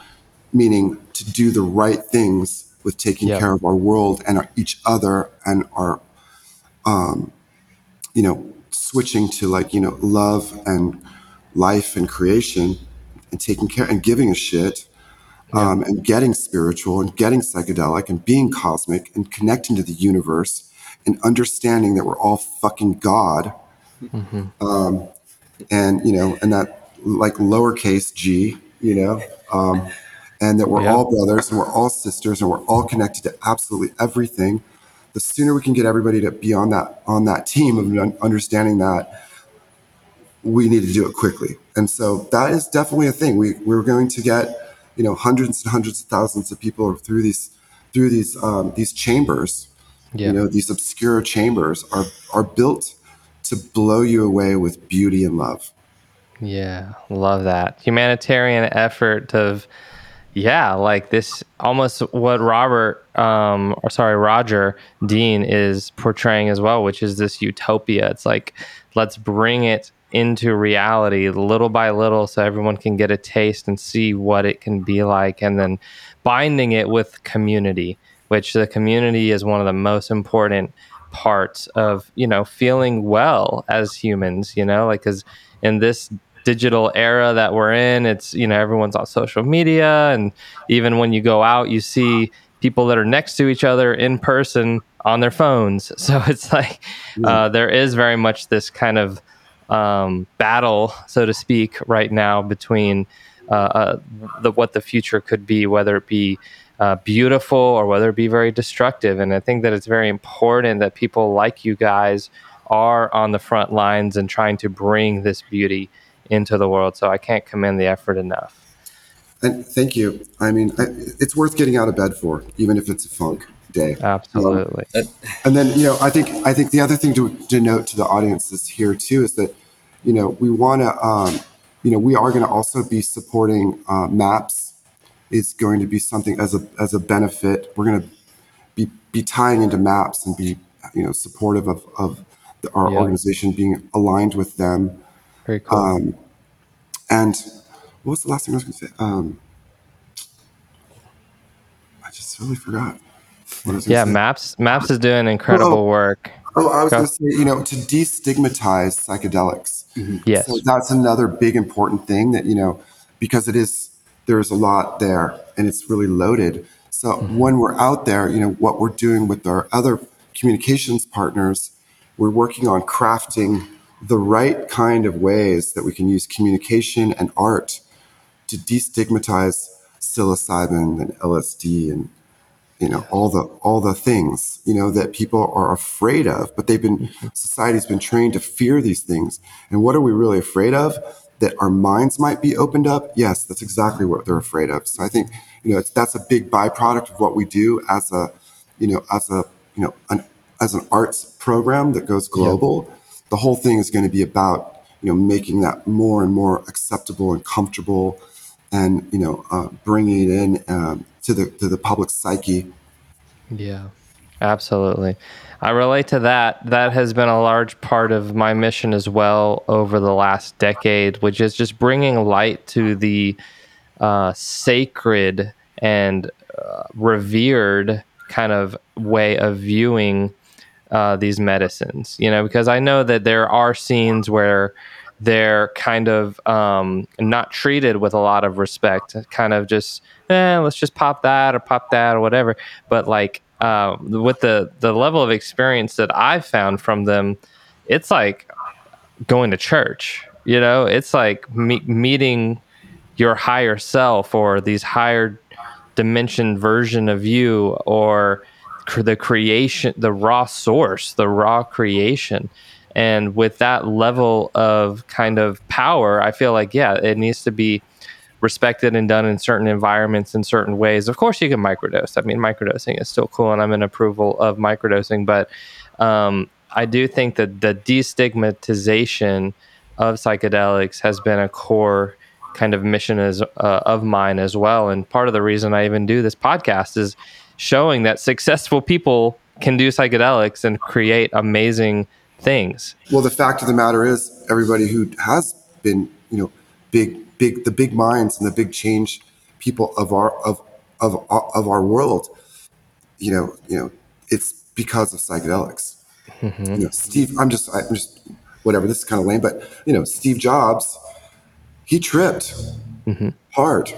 meaning to do the right things with taking Yeah. care of our world and our, each other and our you know, switching to like, you know, love and life and creation and taking care and giving a shit um, and getting spiritual and getting psychedelic and being cosmic and connecting to the universe and understanding that we're all fucking God. Um, and, you know, and that like lowercase g, you know, um, and that we're Yeah. all brothers and we're all sisters and we're all connected to absolutely everything the sooner we can get everybody to be on that on that team of understanding that we need to do it quickly. And so that is definitely a thing. We we're going to get you know hundreds and hundreds of thousands of people through these through these um, these chambers. Yeah. you know these obscure chambers are are built to blow you away with beauty and love. Yeah, love that. Humanitarian effort of, yeah, like this almost what Robert, um, or sorry, Roger Dean is portraying as well, which is this utopia. It's like let's bring it into reality little by little, so everyone can get a taste and see what it can be like, and then binding it with community, which the community is one of the most important parts of you know feeling well as humans you know like because in this digital era that we're in it's you know everyone's on social media and even when you go out you see people that are next to each other in person on their phones so it's like uh, there is very much this kind of um, battle so to speak right now between uh, uh, the what the future could be whether it be uh, beautiful or whether it be very destructive. And I think that it's very important that people like you guys are on the front lines and trying to bring this beauty into the world. So I can't commend the effort enough. and thank you i mean I, it's worth getting out of bed for even if it's a funk day Absolutely. And then, you know, I think I think the other thing to denote to the audiences here too is that, you know, we want to, um, you know, we are going to also be supporting uh, Maps. Is going to be something as a as a benefit. We're going to be be tying into Maps and be, you know, supportive of of the, our Yeah. organization being aligned with them. Very cool. Um, and what was the last thing I was going to say? Um, I just really forgot. Yeah. Maps Maps is doing incredible Oh. work. Oh, I was going to say, you know, to destigmatize psychedelics. Yes. So that's another big important thing that, you know, because it is, there's a lot there and it's really loaded. So Mm-hmm. when we're out there, you know, what we're doing with our other communications partners, we're working on crafting the right kind of ways that we can use communication and art to destigmatize psilocybin and LSD and you know all the all the things you know that people are afraid of but they've been mm-hmm. society's been trained to fear these things. And what are we really afraid of? That our minds might be opened up? Yes that's exactly what they're afraid of. So i think you know it's, that's a big byproduct of what we do as a you know as a you know an, as an arts program that goes global the whole thing is going to be about you know making that more and more acceptable and comfortable and you know uh, bringing it in um, to the to the public psyche Yeah, absolutely. I relate to that. That has been a large part of my mission as well over the last decade, which is just bringing light to the uh, sacred and uh, revered kind of way of viewing uh, these medicines. You know, because I know that there are scenes where they're kind of um, not treated with a lot of respect. Kind of just, eh, let's just pop that or pop that or whatever. But like uh, with the the level of experience that I've found from them, it's like going to church. You know, it's like me- meeting your higher self or these higher dimension version of you or the creation the raw source the raw creation. And with that level of kind of power i feel like yeah it needs to be respected and done in certain environments in certain ways. Of course you can microdose. I mean microdosing is still cool and i'm in approval of microdosing but um, I do think that the destigmatization of psychedelics has been a core kind of mission as uh, of mine as well. And part of the reason I even do this podcast is showing that successful people can do psychedelics and create amazing things. Well, the fact of the matter is, everybody who has been, you know, big, big, the big minds and the big change people of our of of of our world, you know, you know, it's because of psychedelics. Mm-hmm. You know, Steve, I'm just, I'm just, whatever. This is kind of lame, but you know, Steve Jobs, he tripped mm-hmm. hard.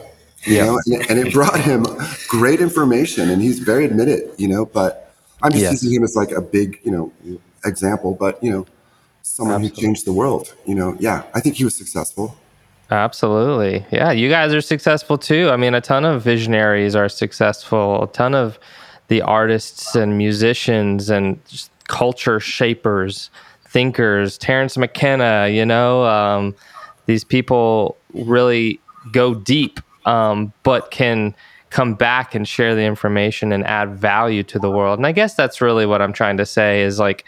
You yeah. know, and, and, it brought him great information, and he's very admitted. You know, but I'm just yes. using him as like a big, you know, example. But you know, someone Absolutely. who changed the world. You know, yeah, I think he was successful. Absolutely. Yeah, you guys are successful too. I mean, a ton of visionaries are successful. A ton of the artists and musicians and culture shapers, thinkers, Terence McKenna, you know, um, these people really go deep, um, but can come back and share the information and add value to the world. And I guess that's really what I'm trying to say is like,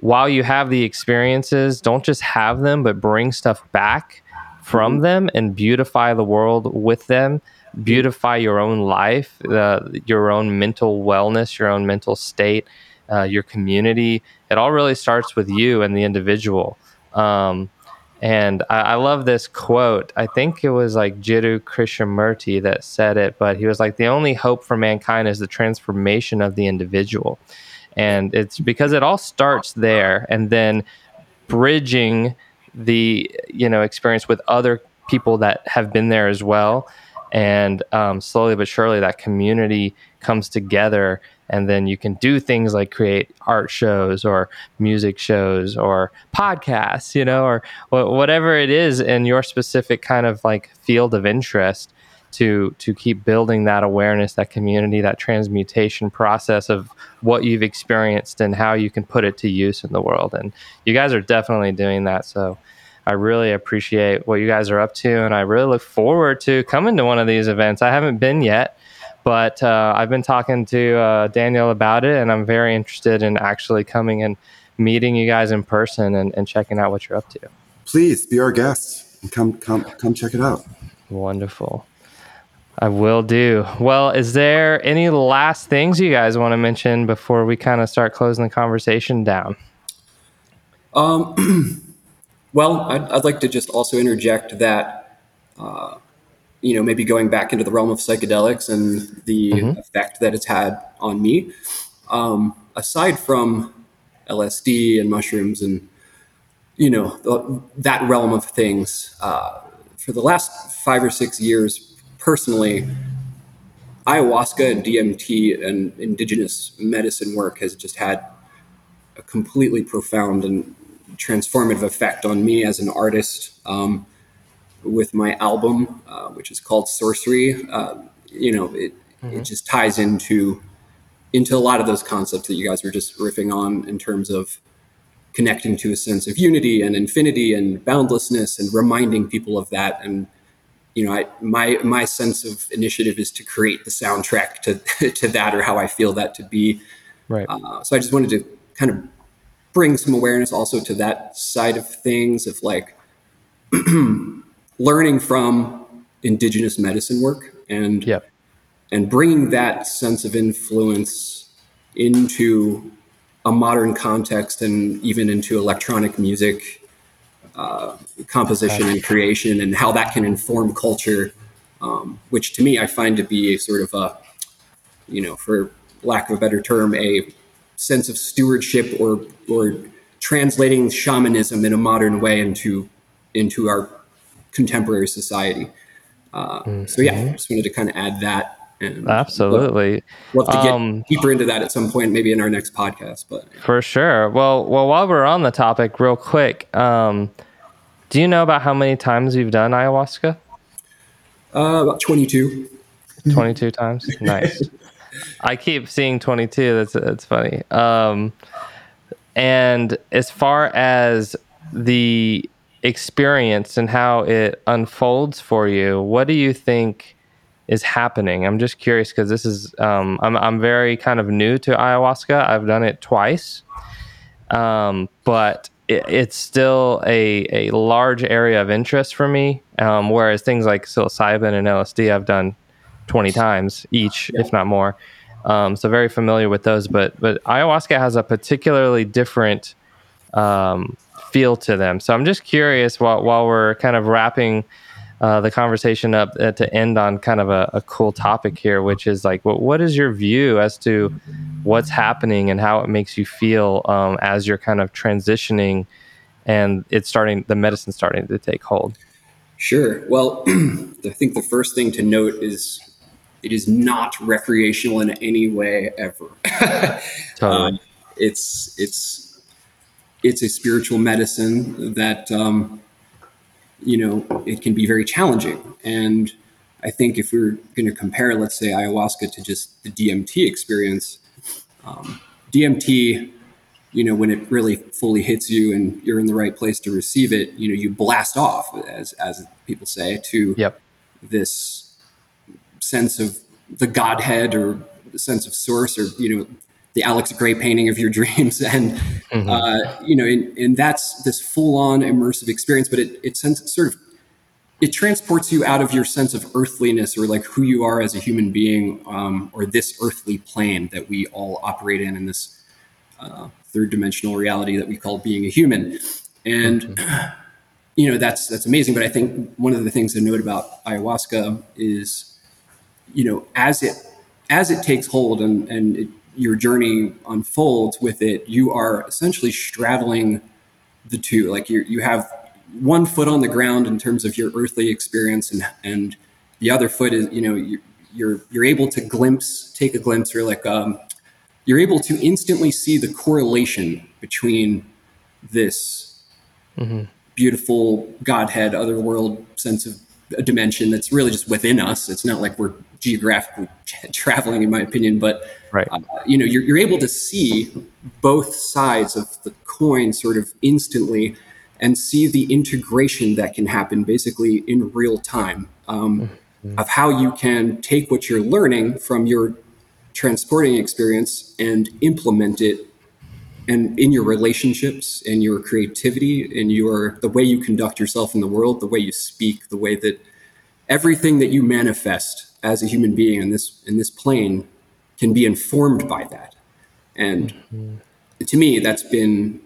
while you have the experiences, don't just have them, but bring stuff back from them and beautify the world with them beautify your own life, uh, your own mental wellness, your own mental state, uh, your community. It all really starts with you and the individual. Um, and I, I, love this quote. I think it was like Jiddu Krishnamurti that said it, but he was like, the only hope for mankind is the transformation of the individual. And it's because it all starts there and then bridging the, you know, experience with other people that have been there as well and um, slowly but surely that community comes together and then you can do things like create art shows or music shows or podcasts you know or whatever it is in your specific kind of like field of interest to to keep building that awareness that community that transmutation process of what you've experienced and how you can put it to use in the world. And you guys are definitely doing that. So I really appreciate what you guys are up to, and I really look forward to coming to one of these events. I haven't been yet, but uh, I've been talking to uh, Daniel about it, and I'm very interested in actually coming and meeting you guys in person and, and checking out what you're up to. Please be our guest and come come come check it out. Wonderful. I will do. Well, is there any last things you guys want to mention before we kind of start closing the conversation down? Um Well, I'd, I'd like to just also interject that, uh, you know, maybe going back into the realm of psychedelics and the mm-hmm. effect that it's had on me. Um, aside from LSD and mushrooms and you know the, that realm of things, uh, for the last five or six years, personally, ayahuasca and DMT and indigenous medicine work has just had a completely profound and transformative effect on me as an artist um, with my album, uh, which is called Sorcery. Uh, you know, it, mm-hmm. it just ties into into a lot of those concepts that you guys were just riffing on in terms of connecting to a sense of unity and infinity and boundlessness and reminding people of that and you know I, my my sense of initiative is to create the soundtrack to to that or how I feel that to be right uh, so I just wanted to kind of bring some awareness also to that side of things of like learning from indigenous medicine work and yep. and bringing that sense of influence into a modern context and even into electronic music uh, composition and creation and how that can inform culture um, which to me i find to be a sort of a you know for lack of a better term a sense of stewardship or or translating shamanism in a modern way into into our contemporary society. Uh, mm-hmm. So yeah, I just wanted to kind of add that. And Absolutely. Love, love to get um, deeper into that at some point, maybe in our next podcast. But for sure. Well, well, while we're on the topic, real quick, um, do you know about how many times you've done ayahuasca? Uh, about twenty-two. Twenty-two times. Nice. I keep seeing 22. That's that's funny. Um, and as far as the experience and how it unfolds for you, what do you think is happening? I'm just curious because this is um, I'm I'm very kind of new to ayahuasca. I've done it twice. um, but it, it's still a, a large area of interest for me. Um, whereas things like psilocybin and LSD, I've done 20 times each, if not more. Um, so very familiar with those, but but ayahuasca has a particularly different um, feel to them. So I'm just curious while while we're kind of wrapping uh, the conversation up uh, to end on kind of a, a, cool topic here, which is like, what, what is your view as to what's happening and how it makes you feel um, as you're kind of transitioning and it's starting, the medicine starting to take hold? Sure. Well, I think the first thing to note is it is not recreational in any way ever. totally. Um, it's it's it's a spiritual medicine that um, you know it can be very challenging. And I think if we're going to compare, let's say ayahuasca to just the DMT experience, um, DMT, you know, when it really fully hits you and you're in the right place to receive it, you know, you blast off, as as people say, to yep. this sense of the Godhead or the sense of source or, you know, the Alex Grey painting of your dreams. And, mm-hmm. uh, you know, and, and, that's this full on immersive experience, but it, it sends, sort of, it transports you out of your sense of earthliness or like who you are as a human being um, or this earthly plane that we all operate in in this uh, third dimensional reality that we call being a human. And, mm-hmm. you know, that's, that's amazing. But I think one of the things to note about ayahuasca is, you know, as it as it takes hold and and it, your journey unfolds with it, you are essentially straddling the two. Like you you have one foot on the ground in terms of your earthly experience, and and the other foot is you know you, you're you're able to glimpse take a glimpse or like um, you're able to instantly see the correlation between this mm-hmm. beautiful Godhead, otherworld sense of dimension that's really just within us. It's not like we're geographically traveling, in my opinion, but right. Uh, you know, you're, you're able to see both sides of the coin sort of instantly and see the integration that can happen basically in real time um, mm-hmm. of how you can take what you're learning from your transporting experience and implement it and in your relationships and your creativity and your the way you conduct yourself in the world the way you speak the way that everything that you manifest as a human being in this in this plane can be informed by that and mm-hmm. to me that's been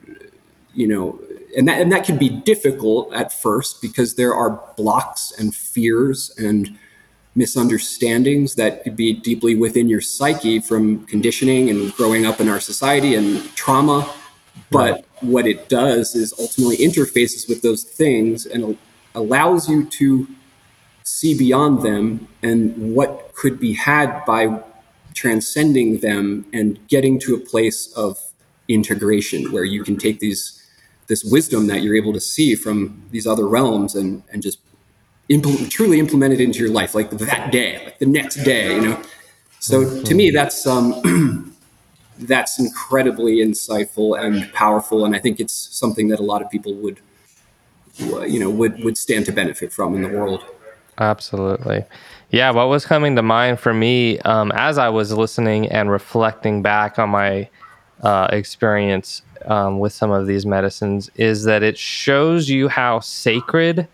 you know and that and that can be difficult at first because there are blocks and fears and misunderstandings that could be deeply within your psyche from conditioning and growing up in our society and trauma. But what it does is ultimately interfaces with those things and allows you to see beyond them and what could be had by transcending them and getting to a place of integration where you can take these this wisdom that you're able to see from these other realms and and just implement, truly implement it into your life, like that day, like the next day, you know. So to me, that's um, that's incredibly insightful and powerful, and I think it's something that a lot of people would, you know, would would stand to benefit from in the world. Absolutely. Yeah, what was coming to mind for me um, as I was listening and reflecting back on my uh, experience um, with some of these medicines is that it shows you how sacred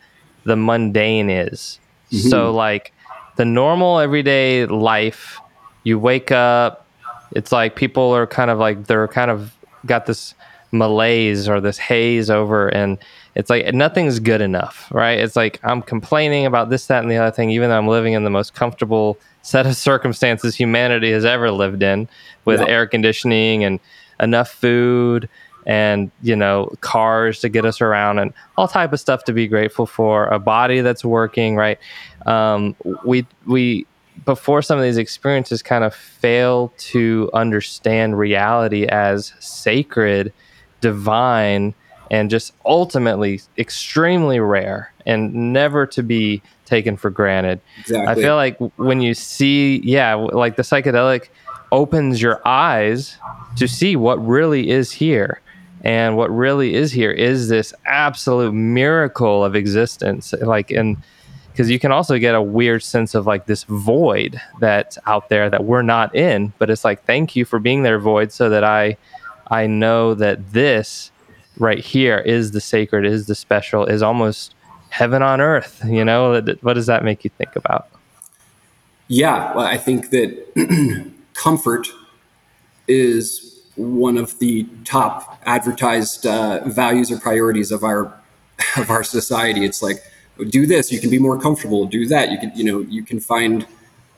the mundane is. Mm-hmm. So like the normal everyday life, you wake up, it's like people are kind of like they're kind of got this malaise or this haze over and it's like nothing's good enough, right? It's like I'm complaining about this, that, and the other thing, even though I'm living in the most comfortable set of circumstances humanity has ever lived in with yeah. air conditioning and enough food and you know cars to get us around and all type of stuff to be grateful for a body that's working right? Um, we we before some of these experiences kind of fail to understand reality as sacred divine and just ultimately extremely rare and never to be taken for granted. Exactly. i feel like when you see yeah like the psychedelic opens your eyes to see what really is here and what really is here is this absolute miracle of existence. Like, and because you can also get a weird sense of like this void that's out there that we're not in, but it's like, thank you for being there, void, so that I I know that this right here is the sacred, is the special, is almost heaven on earth. You know, what does that make you think about? Yeah, well, I think that comfort is one of the top advertised uh, values or priorities of our of our society. It's like do this, you can be more comfortable. Do that, you can you know you can find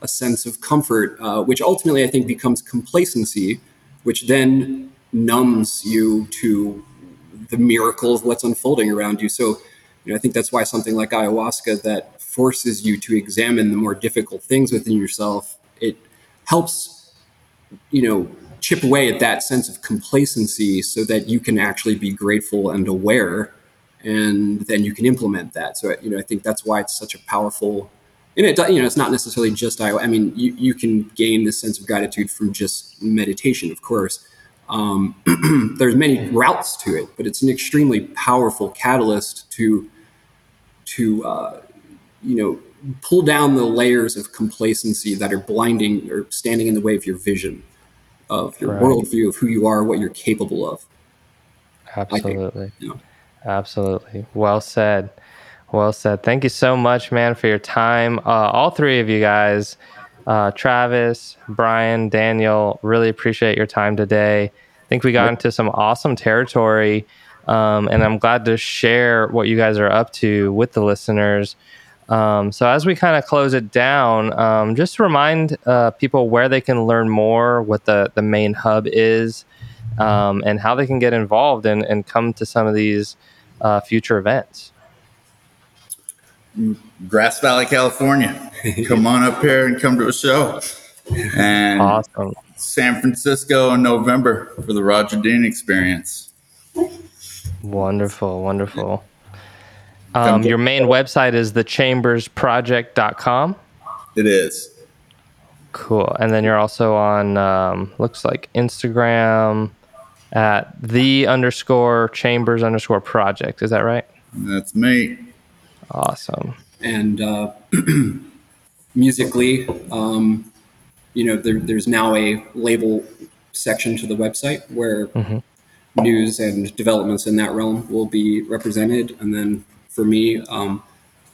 a sense of comfort, uh, which ultimately I think becomes complacency, which then numbs you to the miracle of what's unfolding around you. So, you know, I think that's why something like ayahuasca that forces you to examine the more difficult things within yourself, it helps, you know, chip away at that sense of complacency so that you can actually be grateful and aware and then you can implement that. So, you know, I think that's why it's such a powerful and it you know it's not necessarily just I. I mean, you, you can gain this sense of gratitude from just meditation, of course, um, there's many routes to it, but it's an extremely powerful catalyst to to uh, you know pull down the layers of complacency that are blinding or standing in the way of your vision of your right. worldview of who you are, what you're capable of. Absolutely. Know. Absolutely. Well said. Well said. Thank you so much, man, for your time. Uh, all three of you guys uh, Travis, Brian, Daniel, really appreciate your time today. I think we got into some awesome territory, um, and I'm glad to share what you guys are up to with the listeners. Um, so, as we kind of close it down, um, just remind uh, people where they can learn more, what the, the main hub is, um, and how they can get involved and, and come to some of these uh, future events. Grass Valley, California. come on up here and come to a show. And awesome. San Francisco in November for the Roger Dean experience. Wonderful, wonderful. Um, your main website is thechambersproject.com. It is. Cool. And then you're also on, um, looks like Instagram at the underscore chambers underscore project. Is that right? That's me. Awesome. And uh, musically, um, you know, there, there's now a label section to the website where mm-hmm. news and developments in that realm will be represented. And then for me, um,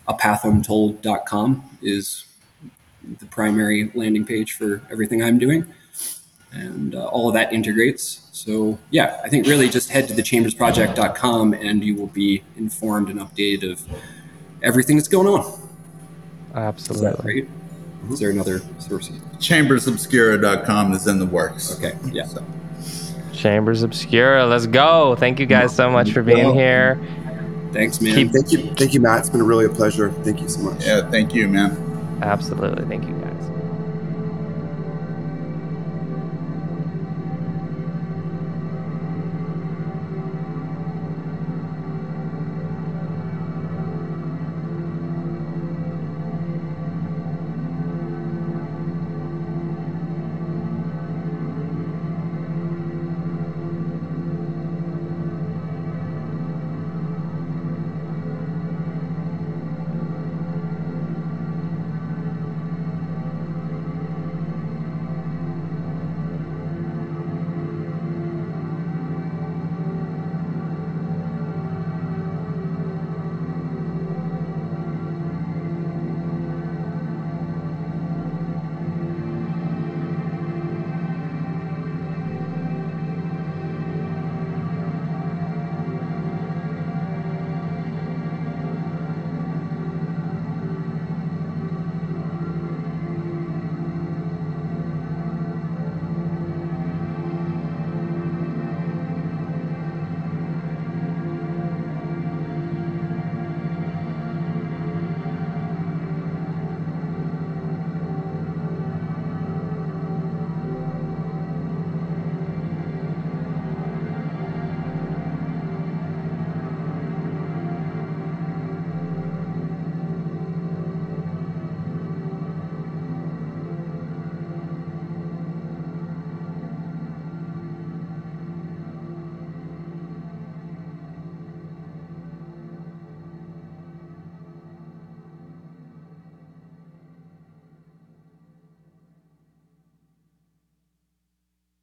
apathuntold.com is the primary landing page for everything I'm doing. And uh, all of that integrates. So, yeah, I think really just head to thechambersproject.com and you will be informed and updated of everything that's going on. Absolutely. Is, is there another source? Chambersobscura.com is in the works. Okay. Yeah. So. Chambers Obscura. Let's go. Thank you guys so much for being here. Thanks, man. Keep, thank you. Thank you, Matt. It's been really a pleasure. Thank you so much. Yeah, thank you, man. Absolutely. Thank you, guys.